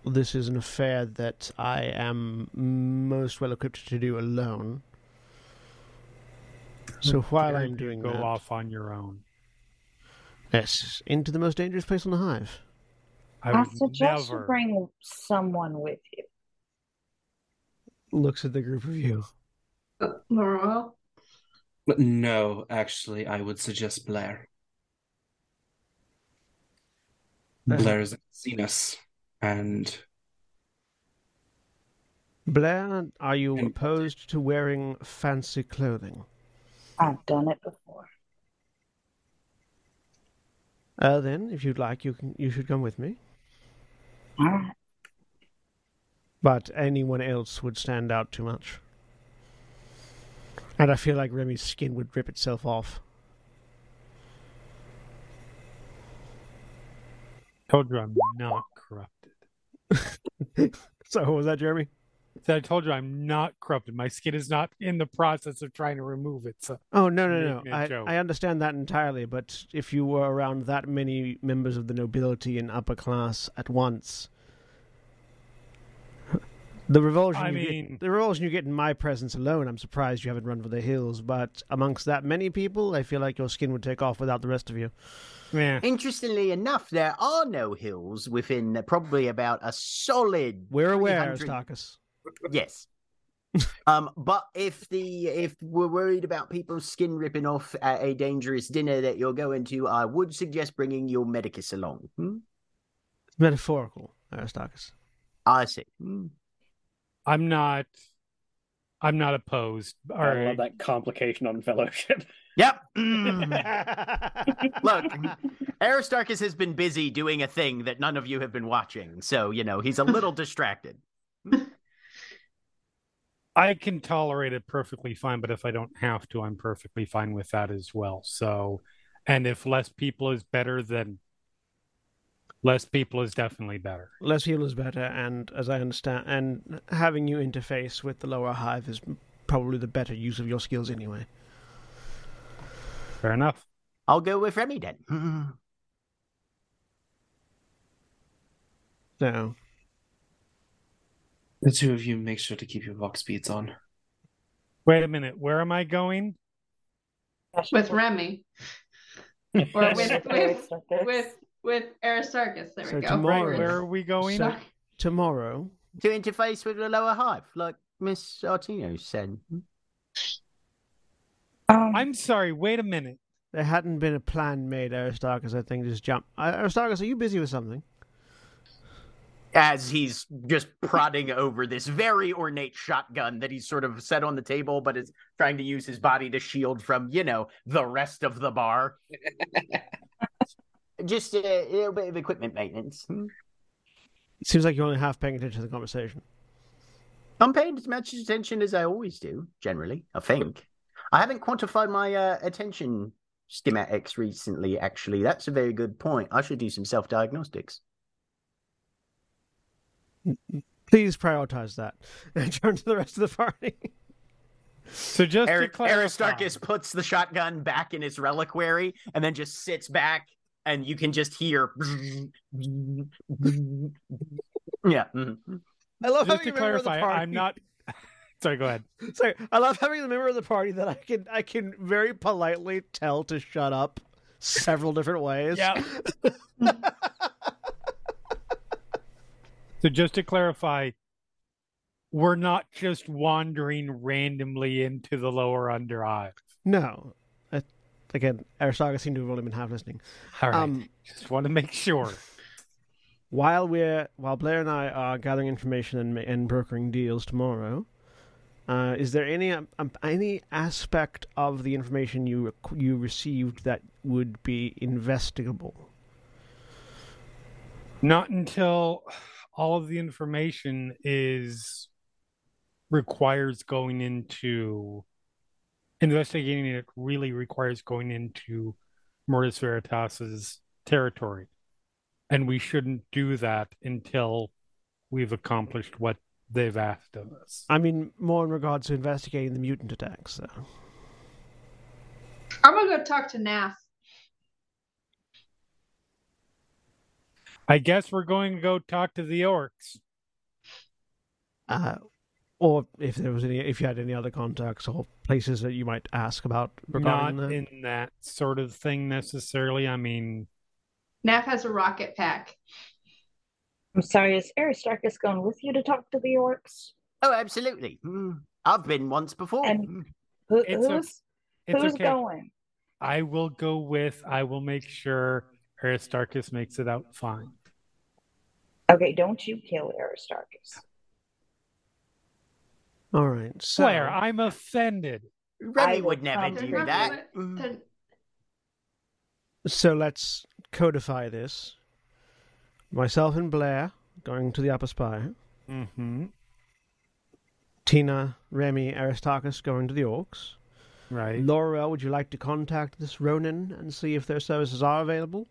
this is an affair that I am most well equipped to do alone. So while I'm doing go that, off on your own. yes, into the most dangerous place on the hive. I I, suggest never. you bring someone with you. Looks at the group of you. Uh, Well, But no, actually, I would suggest Blair. Uh-huh. Blair's seen us, and Blair, are you opposed to wearing fancy clothing? I've done it before. Uh, then, if you'd like, you can. You should come with me. All right. But anyone else would stand out too much. And I feel like Remy's skin would rip itself off. told you I'm not corrupted. So, what was that, Jeremy? So I told you I'm not corrupted. My skin is not in the process of trying to remove it. So Oh no no no! I, joke. I understand that entirely. But if you were around that many members of the nobility and upper class at once, the revulsion I you mean- get, the revulsion you get in my presence alone, I'm surprised you haven't run for the hills. But amongst that many people, I feel like your skin would take off without the rest of you. yeah. Interestingly enough, there are no hills within probably about a solid. We're aware, 300 Aristarchus. Yes. um, but if the if we're worried about people's skin ripping off at a dangerous dinner that you're going to, I would suggest bringing your medicus along. Hmm? Metaphorical, Aristarchus. I see. Hmm. I'm not. I'm not opposed. All I right. love that complication on fellowship. Yep. Mm. Look, Aristarchus has been busy doing a thing that none of you have been watching, so you know he's a little distracted. I can tolerate it perfectly fine, but if I don't have to, I'm perfectly fine with that as well. So, and if less people is better, then Less people is definitely better. Less people is better, and as I understand, and having you interface with the lower hive is probably the better use of your skills anyway. Fair enough. I'll go with Remy then. So, The two of you make sure to keep your walk speeds on. Wait a minute. Where am I going? with Remy or with with with with Aristarchus. There So we go. tomorrow- Right, Where are we going? So- tomorrow, To interface with the lower hive, like Miss Artino said. Um, I'm sorry. Wait a minute. there hadn't been a plan made, Aristarchus, I think, just jump. Uh, Aristarchus, are you busy with something? As he's just prodding over this very ornate shotgun that he's sort of set on the table, but is trying to use his body to shield from, you know, the rest of the bar. just a little bit of equipment maintenance. Hmm. It seems like you're only half paying attention to the conversation. I'm paying as much attention as I always do, generally, I think. I haven't quantified my uh, attention schematics recently, actually. That's a very good point. I should do some self diagnostics. Please prioritize that and turn to the rest of the party. So just to Eric, clarify, Aristarchus puts the shotgun back in his reliquary and then just sits back, and you can just hear. yeah. mhm. I love just having to a member the clarify. I'm not. Sorry, go ahead. Sorry, I love having the member of the party that I can I can very politely tell to shut up several different ways. Yeah. so just to clarify, we're not just wandering randomly into the lower under hive. No. Again, Aristarchus seemed to have only been half listening. All right. Um, just want to make sure. while we're while Blair and I are gathering information and, and brokering deals tomorrow, uh, is there any um, um, any aspect of the information you rec- you received that would be investigable? Not until all of the information is requires going into investigating it really requires going into Mortis Veritas's territory. And we shouldn't do that until we've accomplished what they've asked of us. I mean, more in regards to investigating the mutant attacks. So. I'm gonna go talk to Nath. I guess we're going to go talk to the orcs. Uh, or if there was any, if you had any other contacts or places that you might ask about regarding Not that. in that sort of thing necessarily. I mean, Nath has a rocket pack. I'm sorry, is Aristarchus going with you to talk to the orcs? Oh, absolutely. Mm. I've been once before. And- Mm. Who, It's o- who's it's who's okay. going? I will go with, I will make sure Aristarchus makes it out fine. Okay, don't you kill Aristarchus. All right. So Claire, I'm offended. Remy will would never come do that. gonna- Mm. So let's codify this. Myself and Blair going to the upper spire. Mm-hmm. Tina, Remy, Aristarchus going to the orcs. Right. Laurel, would you like to contact this Ronin and see if their services are available?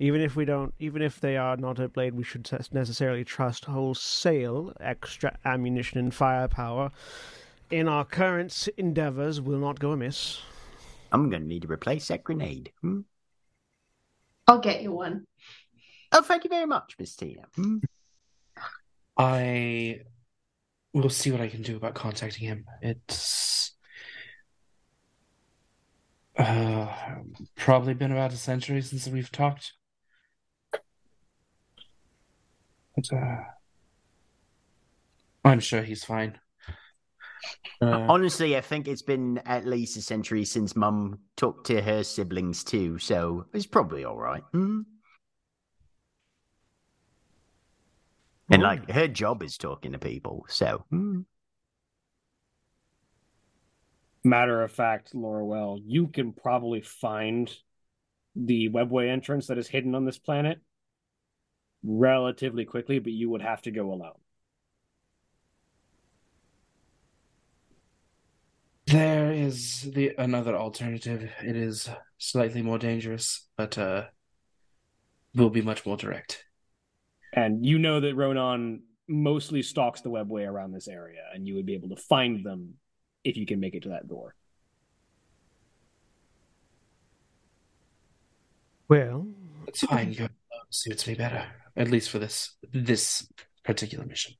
Even if we don't, even if they are not a Blade, we should necessarily trust wholesale extra ammunition and firepower. In our current s- endeavors, will not go amiss. I'm going to need to replace that grenade. Mm. I'll get you one. Oh, thank you very much, Miss Tina. Mm. I will see what I can do about contacting him. It's uh, probably been about a century since we've talked. But, uh, I'm sure he's fine. Uh, Honestly, I think it's been at least a century since Mum talked to her siblings too, so it's probably all right. Mm. And like her job is talking to people, so mm. Matter of fact, Laurel, you can probably find the webway entrance that is hidden on this planet relatively quickly, but you would have to go alone. There is the another alternative. It is slightly more dangerous, but uh will be much more direct. And you know that Ronan mostly stalks the webway around this area, and you would be able to find them if you can make it to that door. Well, It's fine. Go suits me better, at least for this this particular mission.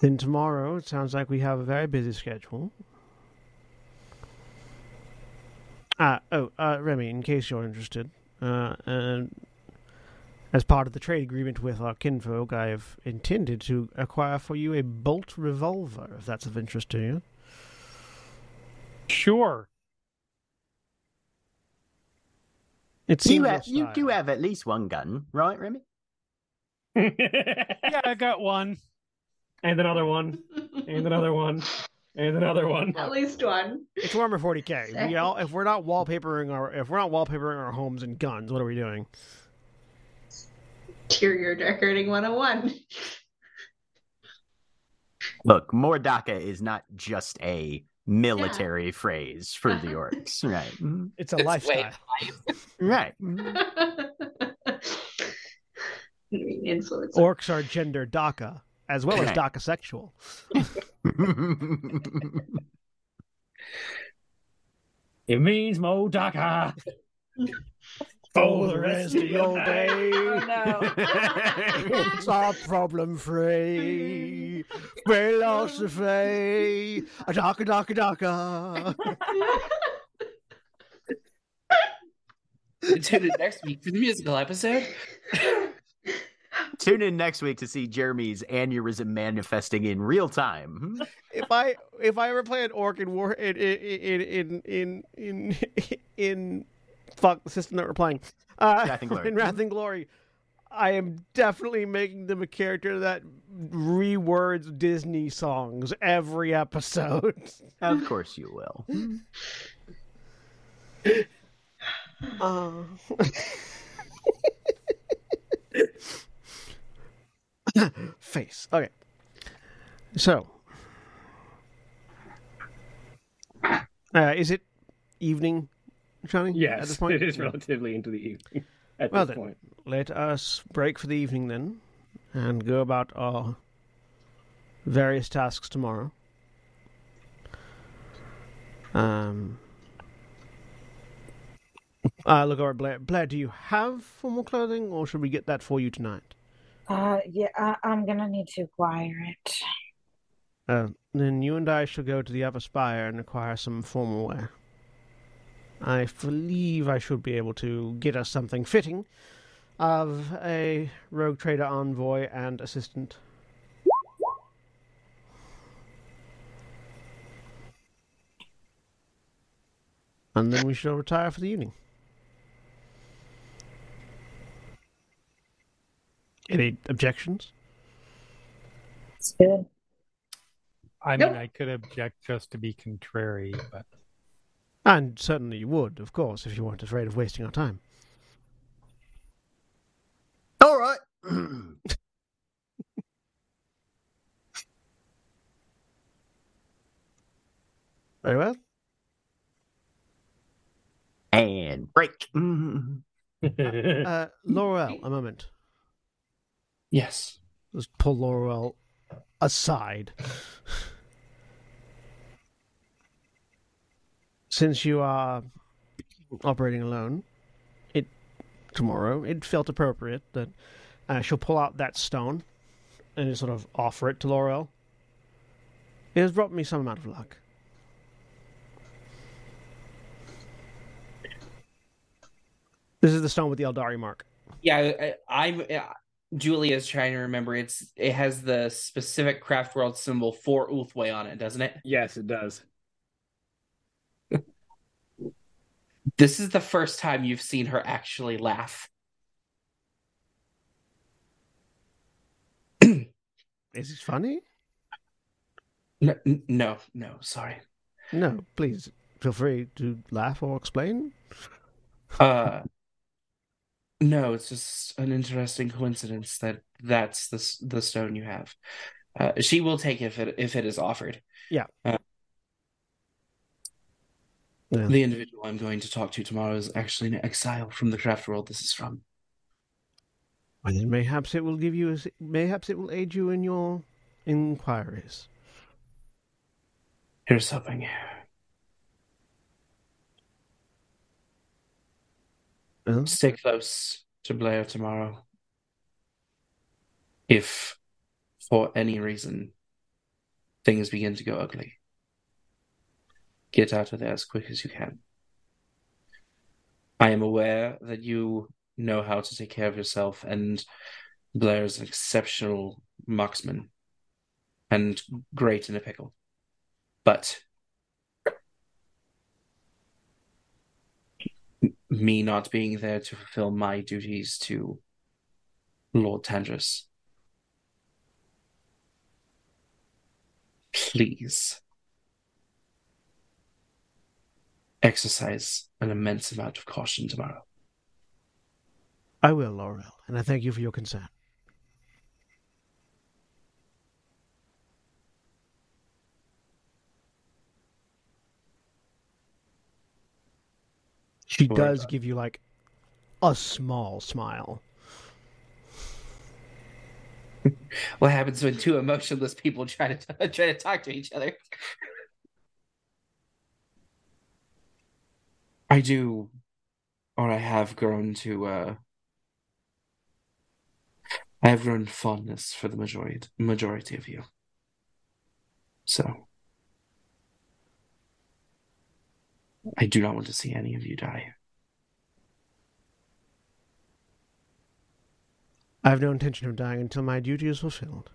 then tomorrow it sounds like we have a very busy schedule. Ah, oh, uh, Remy, in case you're interested, uh, and as part of the trade agreement with our kinfolk, I have intended to acquire for you a bolt revolver, if that's of interest to you. Sure. It You, have, you do have at least one gun, right, Remy? Yeah, I got one. And another one, and another one, and another one. At least one. It's Warhammer 40k. We all, if we're not wallpapering our, if we're not wallpapering our homes and guns, what are we doing? Interior decorating 101. Look, More Dakka is not just a military phrase for the orcs, right? Mhm. It's a It's lifestyle. Right. Mhm. I mean, influence. Orcs are gender Dakka, as well as Right. Dakka sexual. It means More Dakka. For the rest of your day. Oh no. It's our problem free philosophy. A Dakka, Dakka, Dakka. Tune in next week for the musical episode. Tune in next week to see Jeremy's aneurysm manifesting in real time. If I if I ever play an orc in war in in in in in in fuck the system that we're playing, uh, Wrath and Glory. in Wrath and Glory, I am definitely making them a character that rewords Disney songs every episode. Of course you will. Uh, face. Okay. So, uh, is it evening, Shani? At Yes, this point, it is relatively into the evening at Well this then. point. Let us break for the evening then, and go about our various tasks tomorrow. Um. Uh, look over Blair. Blair, do you have formal clothing, or should we get that for you tonight? Uh, yeah, I, I'm gonna need to acquire it. Uh, then you and I shall go to the upper spire and acquire some formal wear. I believe I should be able to get us something fitting of a rogue trader envoy and assistant. And then we shall retire for the evening. Any objections? It's good. I mean, Nope. I could object just to be contrary, but And certainly you would, of course, if you weren't afraid of wasting our time. All right. Very well. and break. Uh, Laurel, a moment. Yes. Let's pull Laurel aside. Since you are operating alone, it tomorrow it felt appropriate that uh, she'll pull out that stone and just sort of offer it to Laurel. It has brought me some amount of luck. This is the stone with the Aeldari mark. Yeah, I, I'm. uh, Julia's trying to remember. It's it has the specific craft world symbol for Ulthwé on it, doesn't it? yes, it does. This is the first time you've seen her actually laugh. Is it funny? No, no, no, sorry. No, please feel free to laugh or explain. Uh, no, it's just an interesting coincidence that that's the the stone you have. Uh, she will take if it if it is offered. Yeah. Uh, Yeah. The individual I'm going to talk to tomorrow is actually an exile from the craft world this is from. Well, then mayhaps it will give you, a, mayhaps it will aid you in your inquiries. Here's something. Huh? Stay close to Blair tomorrow. If, for any reason, things begin to go ugly, get out of there as quick as you can. I am aware that you know how to take care of yourself, and Blair is an exceptional marksman and great in a pickle. But me not being there to fulfill my duties to Lord Tandris. Please exercise an immense amount of caution tomorrow. I will, Laurel, and I thank you for your consent. She does give you like a small smile. What happens when two emotionless people try to try to talk to each other? I do, or I have grown to. uh I have grown fondness for the majority majority of you. So, I do not want to see any of you die. I have no intention of dying until my duty is fulfilled.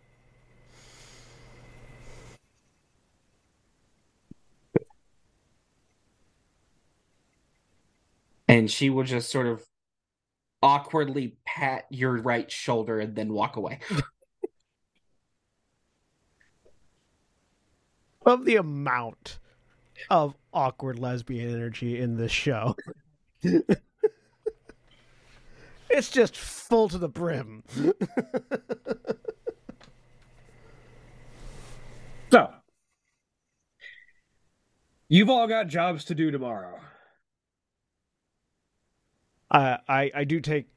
And she will just sort of awkwardly pat your right shoulder and then walk away. Of the amount of awkward lesbian energy in this show. it's just full to the brim. So, you've all got jobs to do tomorrow. I, I I do take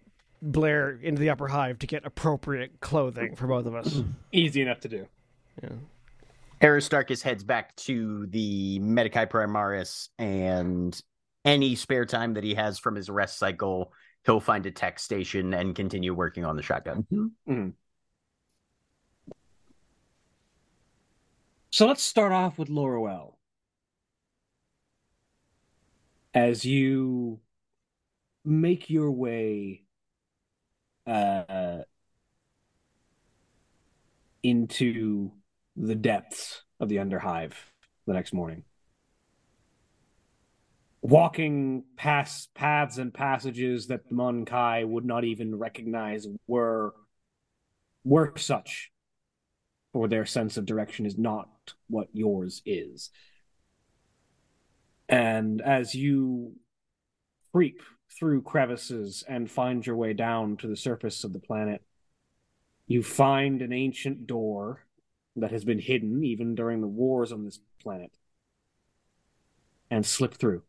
Blair into the upper hive to get appropriate clothing for both of us. Easy enough to do. Yeah. Aristarchus heads back to the Medicae Primaris, and any spare time that he has from his rest cycle, he'll find a tech station and continue working on the shotgun. Mm-hmm. Mm-hmm. So let's start off with Laurel. As you make your way uh, into the depths of the Underhive the next morning, walking past paths and passages that the Monkai would not even recognize were were such for their sense of direction is not what yours is. And as you creep through crevices and find your way down to the surface of the planet, you find an ancient door that has been hidden even during the wars on this planet and slip through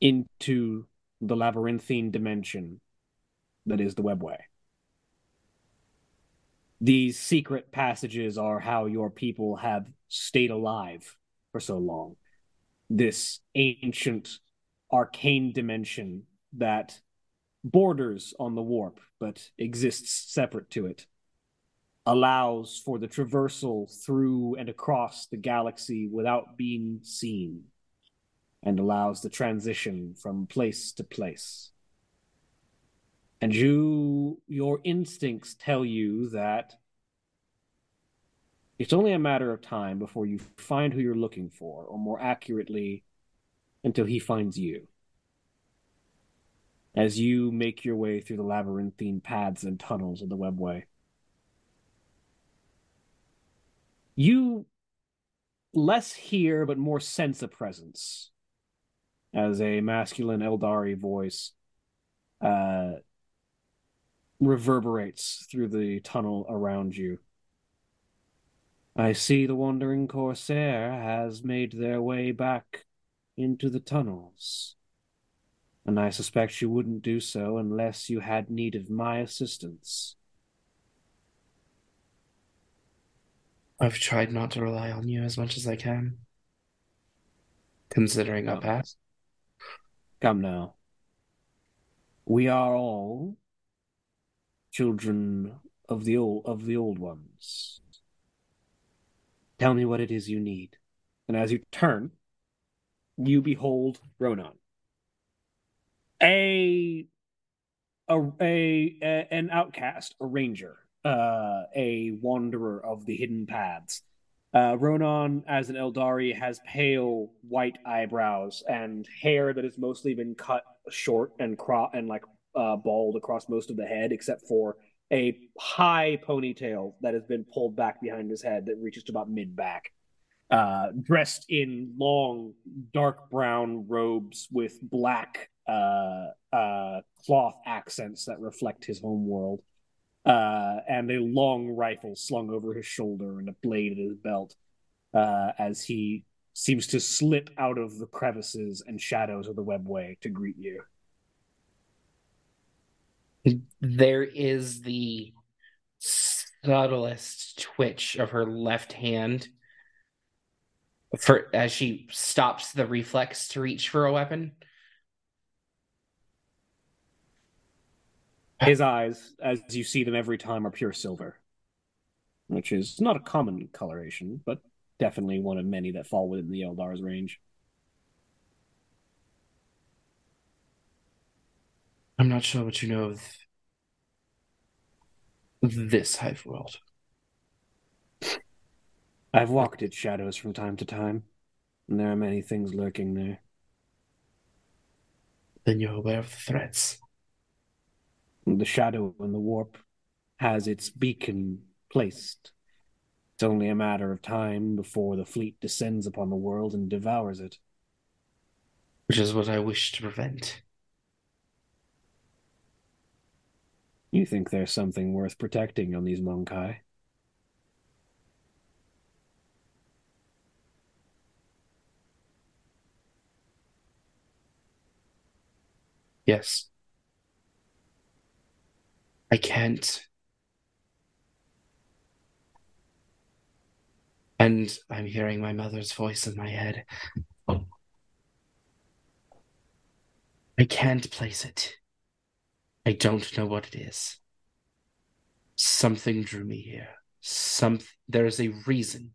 into the labyrinthine dimension that is the webway. These secret passages are how your people have stayed alive for so long. This ancient arcane dimension that borders on the warp but exists separate to it allows for the traversal through and across the galaxy without being seen and allows the transition from place to place. And you your instincts tell you that it's only a matter of time before you find who you're looking for or more accurately until he finds you as you make your way through the labyrinthine paths and tunnels of the webway you less hear but more sense a presence as a masculine Aeldari voice uh reverberates through the tunnel around you. I see the wandering corsair has made their way back into the tunnels. And I suspect you wouldn't do so unless you had need of my assistance. I've tried not to rely on you as much as I can, considering our past. Come now. We are all children of the old of the old ones. Tell me what it is you need. And as you turn, you behold Ronan. A a, a, a an outcast, a ranger, uh, a wanderer of the hidden paths. Uh, Ronan, as an Aeldari, has pale white eyebrows and hair that has mostly been cut short and cro- and like uh, bald across most of the head, except for a high ponytail that has been pulled back behind his head that reaches to about mid back. Uh, dressed in long, dark brown robes with black uh, uh, cloth accents that reflect his home world, uh, and a long rifle slung over his shoulder and a blade at his belt uh, as he seems to slip out of the crevices and shadows of the webway to greet you. There is the subtlest twitch of her left hand for as she stops the reflex to reach for a weapon. His eyes, as you see them every time, are pure silver, which is not a common coloration, but definitely one of many that fall within the Eldar's range. I'm not sure what you know of this hive world. I've walked its shadows from time to time, and there are many things lurking there. Then you're aware of the threats. The shadow in the warp has its beacon placed. It's only a matter of time before the fleet descends upon the world and devours it. Which is what I wish to prevent. You think there's something worth protecting on these Monkai? Yes. I can't. And I'm hearing my mother's voice in my head. I can't place it. I don't know what it is. Something drew me here. Some there is a reason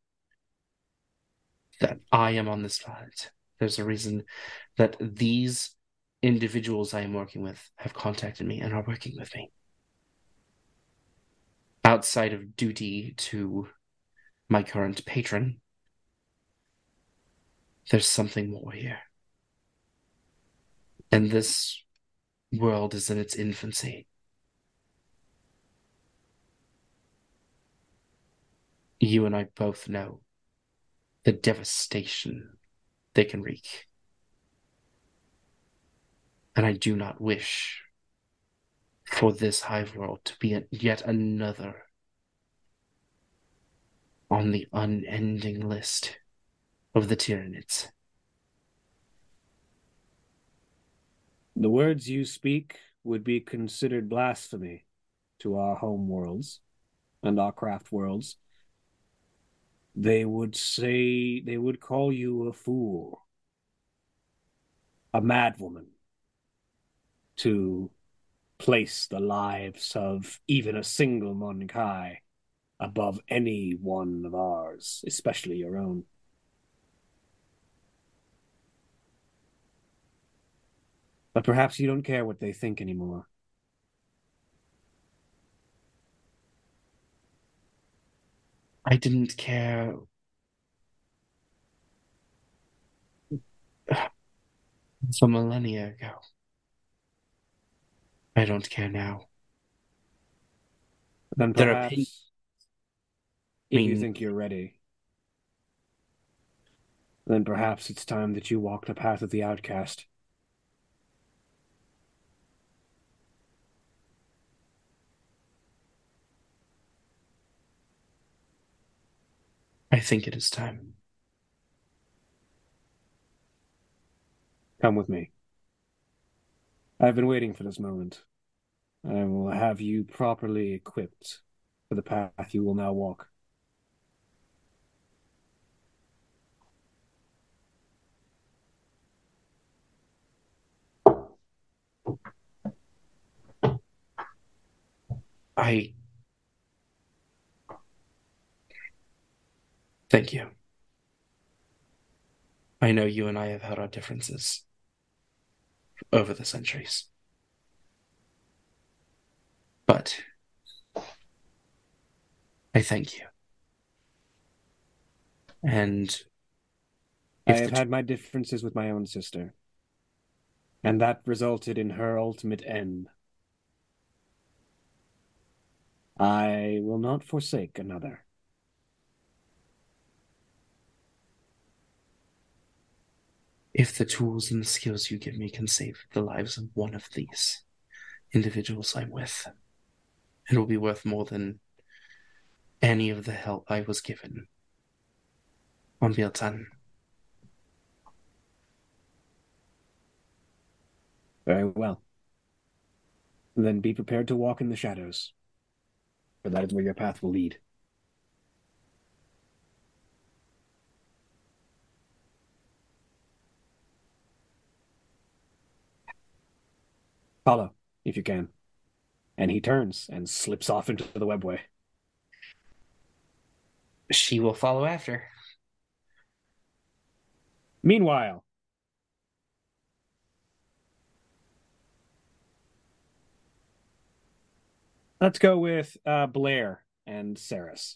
that I am on this planet. There's a reason that these individuals I am working with have contacted me and are working with me. Outside of duty to my current patron, there's something more here. And this world is in its infancy. You and I both know the devastation they can wreak. And I do not wish for this hive world to be yet another on the unending list of the Tyranids. The words you speak would be considered blasphemy to our home worlds and our craft worlds. They would say, they would call you a fool, a madwoman, to place the lives of even a single Monkai above any one of ours, especially your own. But perhaps you don't care what they think anymore. I didn't care. For millennia ago. I don't care now. Then There are perhaps, pe- if you mean- think you're ready, then perhaps it's time that you walk the path of the outcast. I think it is time. Come with me. I've been waiting for this moment. I will have you properly equipped for the path you will now walk. I thank you. I know you and I have had our differences over the centuries. But I thank you. And I have had my differences with my own sister, and that resulted in her ultimate end. I will not forsake another. If the tools and the skills you give me can save the lives of one of these individuals I'm with, it will be worth more than any of the help I was given on Biel-Tan. Very well. Then be prepared to walk in the shadows, for that is where your path will lead. Follow, if you can. And he turns and slips off into the webway. She will follow after. Meanwhile, let's go with uh, Blair and Saras.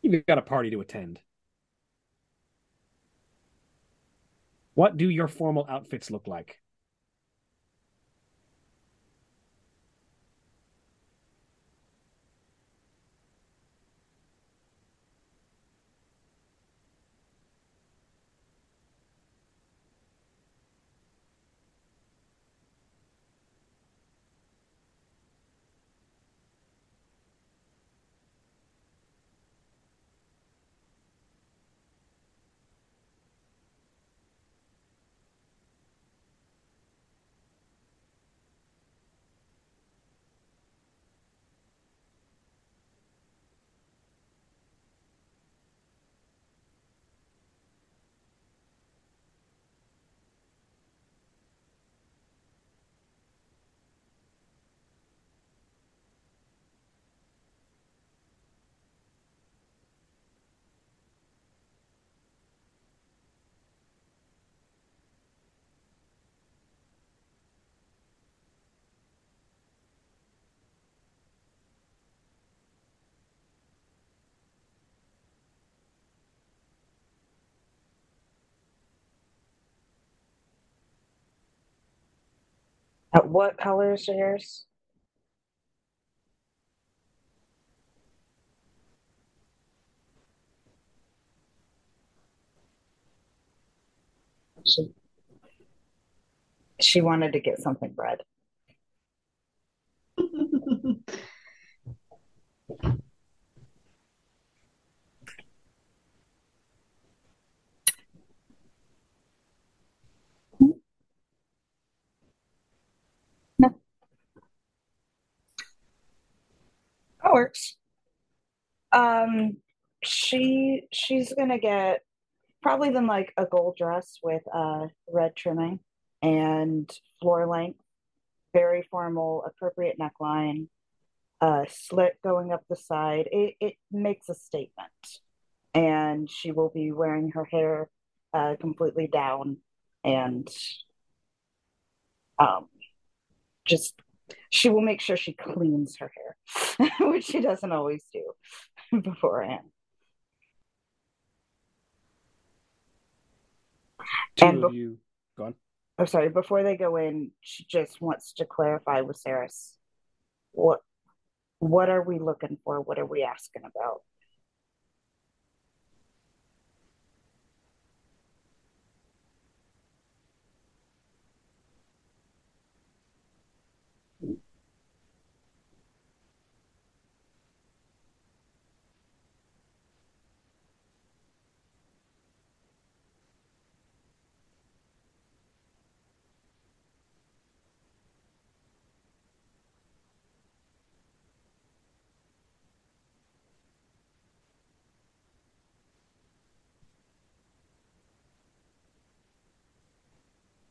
You've got a party to attend. What do your formal outfits look like? Uh, what colors are yours? She, she wanted to get something red. That works. Um, she she's gonna get probably then like a gold dress with uh red trimming and floor length, very formal, appropriate neckline, uh slit going up the side. It it makes a statement. And she will be wearing her hair uh completely down and um just she will make sure she cleans her hair, which she doesn't always do beforehand. Two And of bef- you, go on. I'm sorry, before they go in, she just wants to clarify with Saras what what are we looking for? What are we asking about?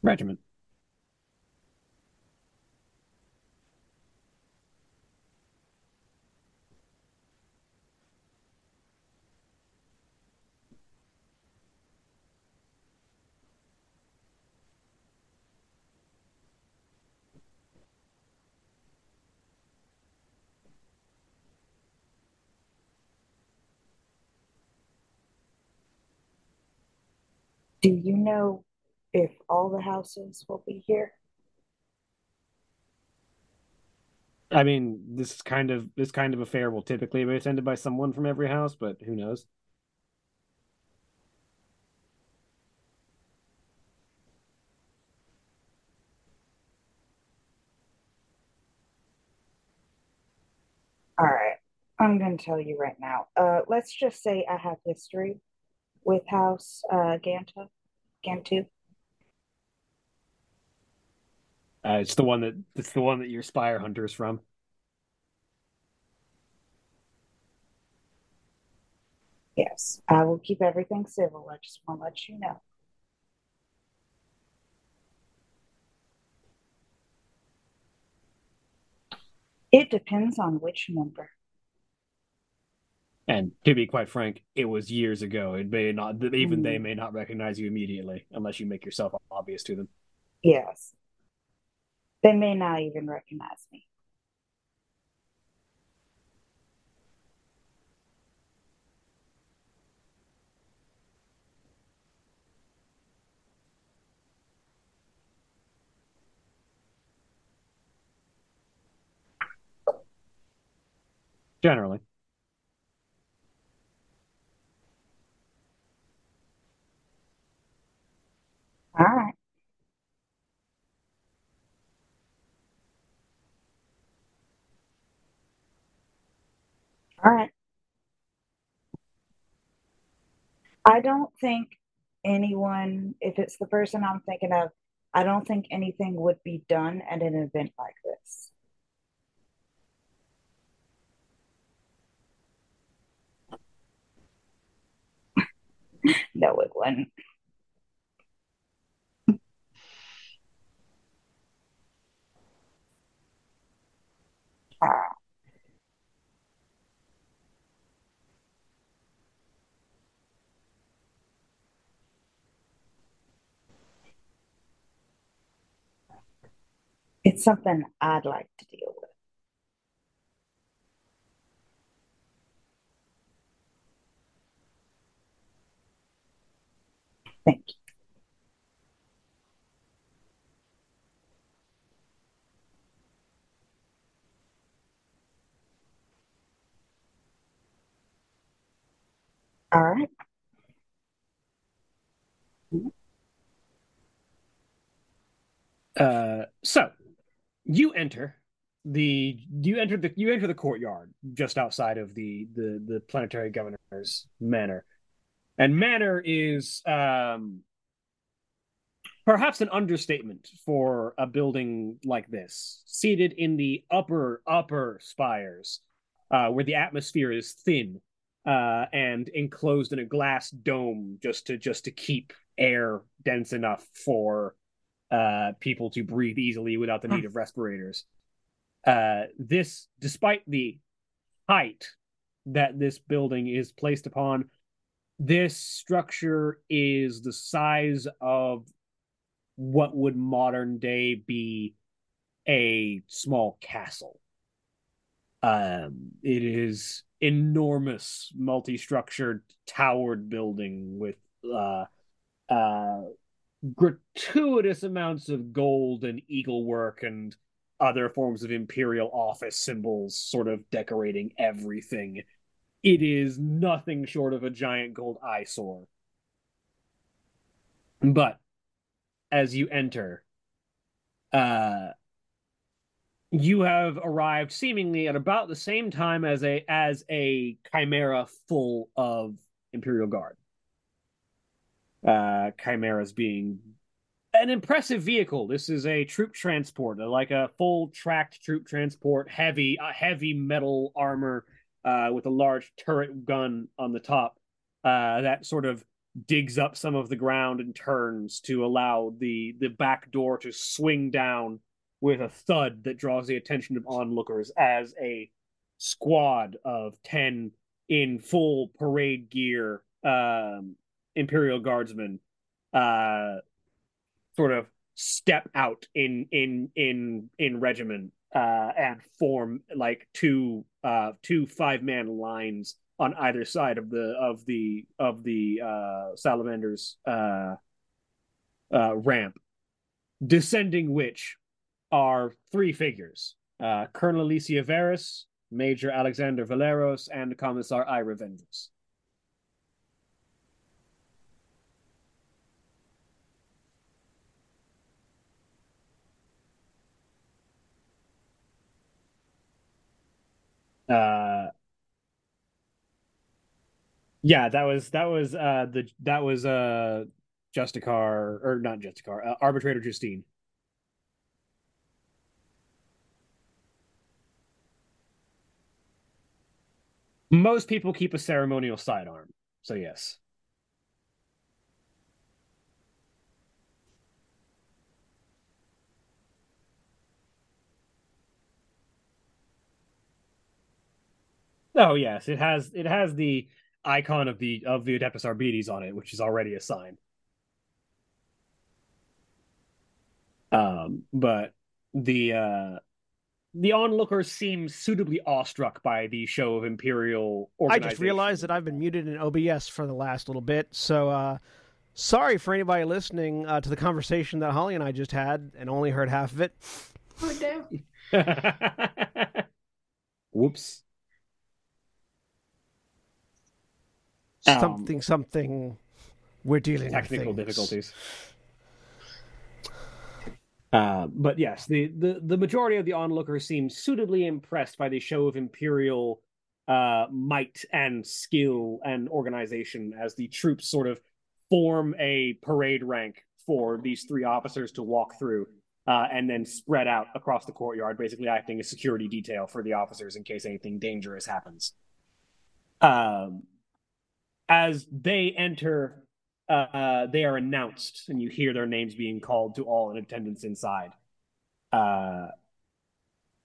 Regiment. Do you know if all the houses will be here? I mean, this kind of this kind of affair will typically be attended by someone from every house, but who knows? All right. I'm going to tell you right now. Uh, let's just say I have history with House uh, Ganta, Gantu. Uh, it's the one that it's the one that your spire hunter is from. Yes, I will keep everything civil. I just want to let you know. It depends on which member. And to be quite frank, it was years ago. It may not even they Mm. may not recognize you immediately unless you make yourself obvious to them. Yes. They may not even recognize me. Generally. All right. All right. I don't think anyone, if it's the person I'm thinking of, I don't think anything would be done at an event like this. No, it wouldn't. Ah, it's something I'd like to deal with. Thank you. All right. Uh, so you enter the you enter the you enter the courtyard just outside of the the the planetary governor's manor, and manor is um perhaps an understatement for a building like this, seated in the upper upper spires, uh, where the atmosphere is thin uh, and enclosed in a glass dome just to just to keep air dense enough for uh, people to breathe easily without the need of respirators. Uh, this, despite the height that this building is placed upon, this structure is the size of what would modern day be a small castle. Um, it is enormous, multi-structured, towered building with uh, uh, gratuitous amounts of gold and eagle work and other forms of imperial office symbols sort of decorating everything. It is nothing short of a giant gold eyesore. But as you enter, uh, you have arrived seemingly at about the same time as a as a chimera full of imperial guard uh chimeras being an impressive vehicle. This is a troop transport like a full tracked troop transport heavy uh, heavy metal armor uh with a large turret gun on the top uh that sort of digs up some of the ground and turns to allow the the back door to swing down with a thud that draws the attention of onlookers as a squad of 10 in full parade gear um, imperial guardsmen uh, sort of step out in in in in regiment uh, and form like two uh, two five man lines on either side of the of the of the uh, salamanders uh, uh, ramp, descending which are three figures: uh, Colonel Alicia Varys, Major Alexander Valeros, and Commissar Ira. Uh, yeah, that was that was uh the that was uh Justicar or not Justicar, uh, Arbitrator Justine. Most people keep a ceremonial sidearm, so yes. Oh yes, it has it has the icon of the of the Adeptus Arbites on it, which is already a sign. Um, but the uh the onlookers seem suitably awestruck by the show of imperial I just realized that I've been muted in OBS for the last little bit, so uh, sorry for anybody listening uh, to the conversation that Holly and I just had and only heard half of it. Oh damn. Whoops. Um, Something, something. We're dealing technical with things. difficulties. Uh, but yes, the, the the majority of the onlookers seem suitably impressed by the show of imperial uh, might and skill and organization as the troops sort of form a parade rank for these three officers to walk through uh, and then spread out across the courtyard, basically acting as security detail for the officers in case anything dangerous happens. Um, as they enter uh, they are announced, and you hear their names being called to all in attendance inside. Uh,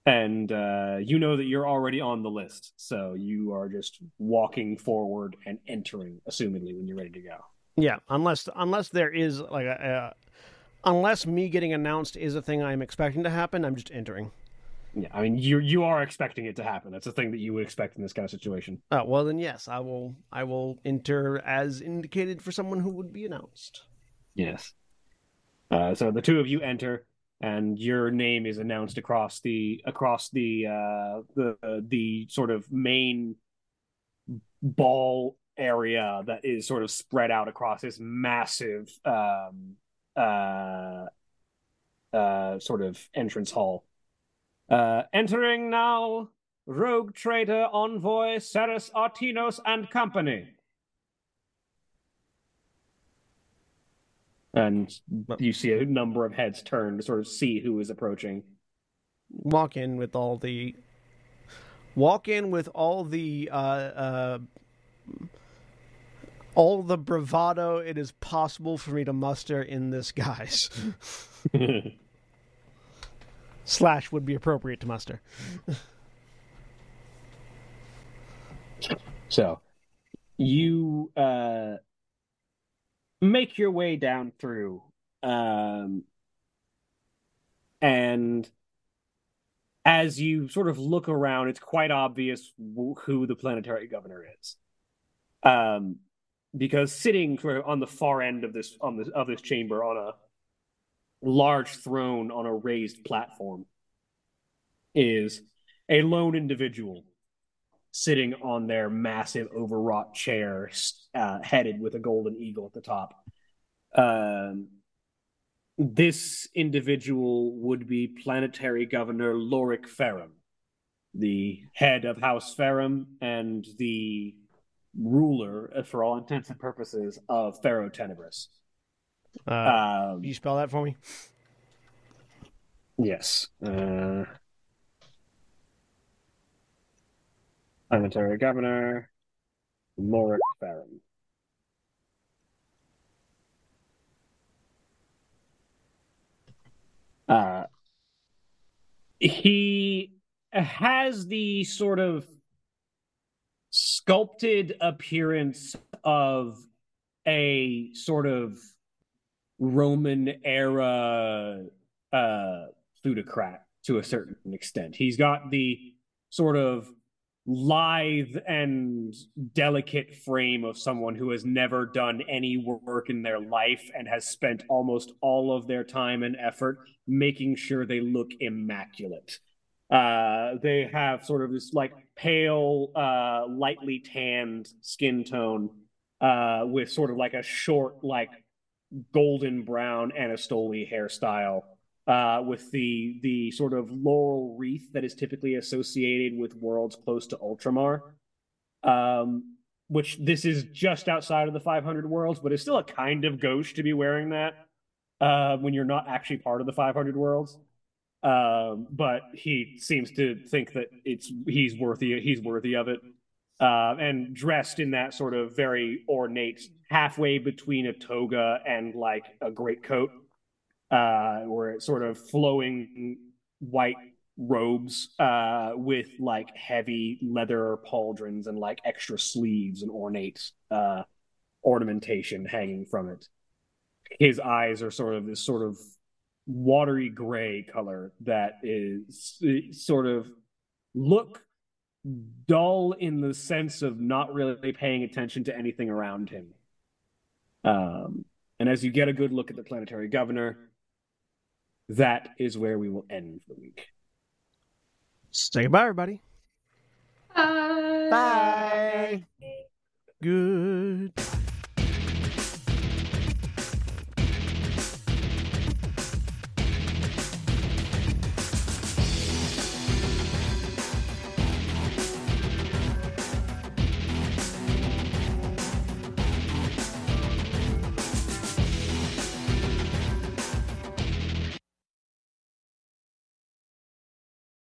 and uh, you know that you're already on the list, so you are just walking forward and entering, assumingly, when you're ready to go. Yeah, unless unless there is like a, a unless me getting announced is a thing I'm expecting to happen, I'm just entering. Yeah, I mean, you you are expecting it to happen. That's a thing that you would expect in this kind of situation. Oh well, then yes, I will. I will enter as indicated for someone who would be announced. Yes. Uh, so the two of you enter, and your name is announced across the across the uh, the the sort of main ball area that is sort of spread out across this massive um, uh, uh, sort of entrance hall. Uh, entering now, rogue trader envoy Saras Artinos and company. And you see a number of heads turn to sort of see who is approaching. Walk in with all the. Walk in with all the uh, uh, all the bravado it is possible for me to muster in this guise. Slash would be appropriate to muster. So you uh, make your way down through, um, and as you sort of look around, it's quite obvious who the planetary governor is. Um, because sitting sort of on the far end of this on this of this chamber on a large throne on a raised platform is a lone individual sitting on their massive overwrought chair, uh, headed with a golden eagle at the top. Um, this individual would be planetary governor Lorik Ferrum, the head of House Ferrum and the ruler, uh, for all intents and purposes, of Pharaoh Tenebris. Uh, um, you spell that for me? Yes. Uh, I'm Ontario Governor Morik Farron. Uh, he has the sort of sculpted appearance of a sort of Roman era uh, plutocrat to a certain extent. He's got the sort of lithe and delicate frame of someone who has never done any work in their life and has spent almost all of their time and effort making sure they look immaculate. Uh, they have sort of this like pale, uh, lightly tanned skin tone uh, with sort of like a short, like golden brown Anastoli hairstyle uh, with the the sort of laurel wreath that is typically associated with worlds close to Ultramar. Um, which this is just outside of the 500 worlds, but it's still a kind of gauche to be wearing that uh, when you're not actually part of the 500 worlds. Um, but he seems to think that it's he's worthy he's worthy of it, uh, and dressed in that sort of very ornate, halfway between a toga and like a great coat uh, where it's sort of flowing white robes uh, with like heavy leather pauldrons and like extra sleeves and ornate uh, ornamentation hanging from it. His eyes are sort of this sort of watery gray color that is sort of look dull in the sense of not really paying attention to anything around him. Um, and as you get a good look at the planetary governor, that is where we will end the week. Say goodbye, everybody. Bye. Bye. Good.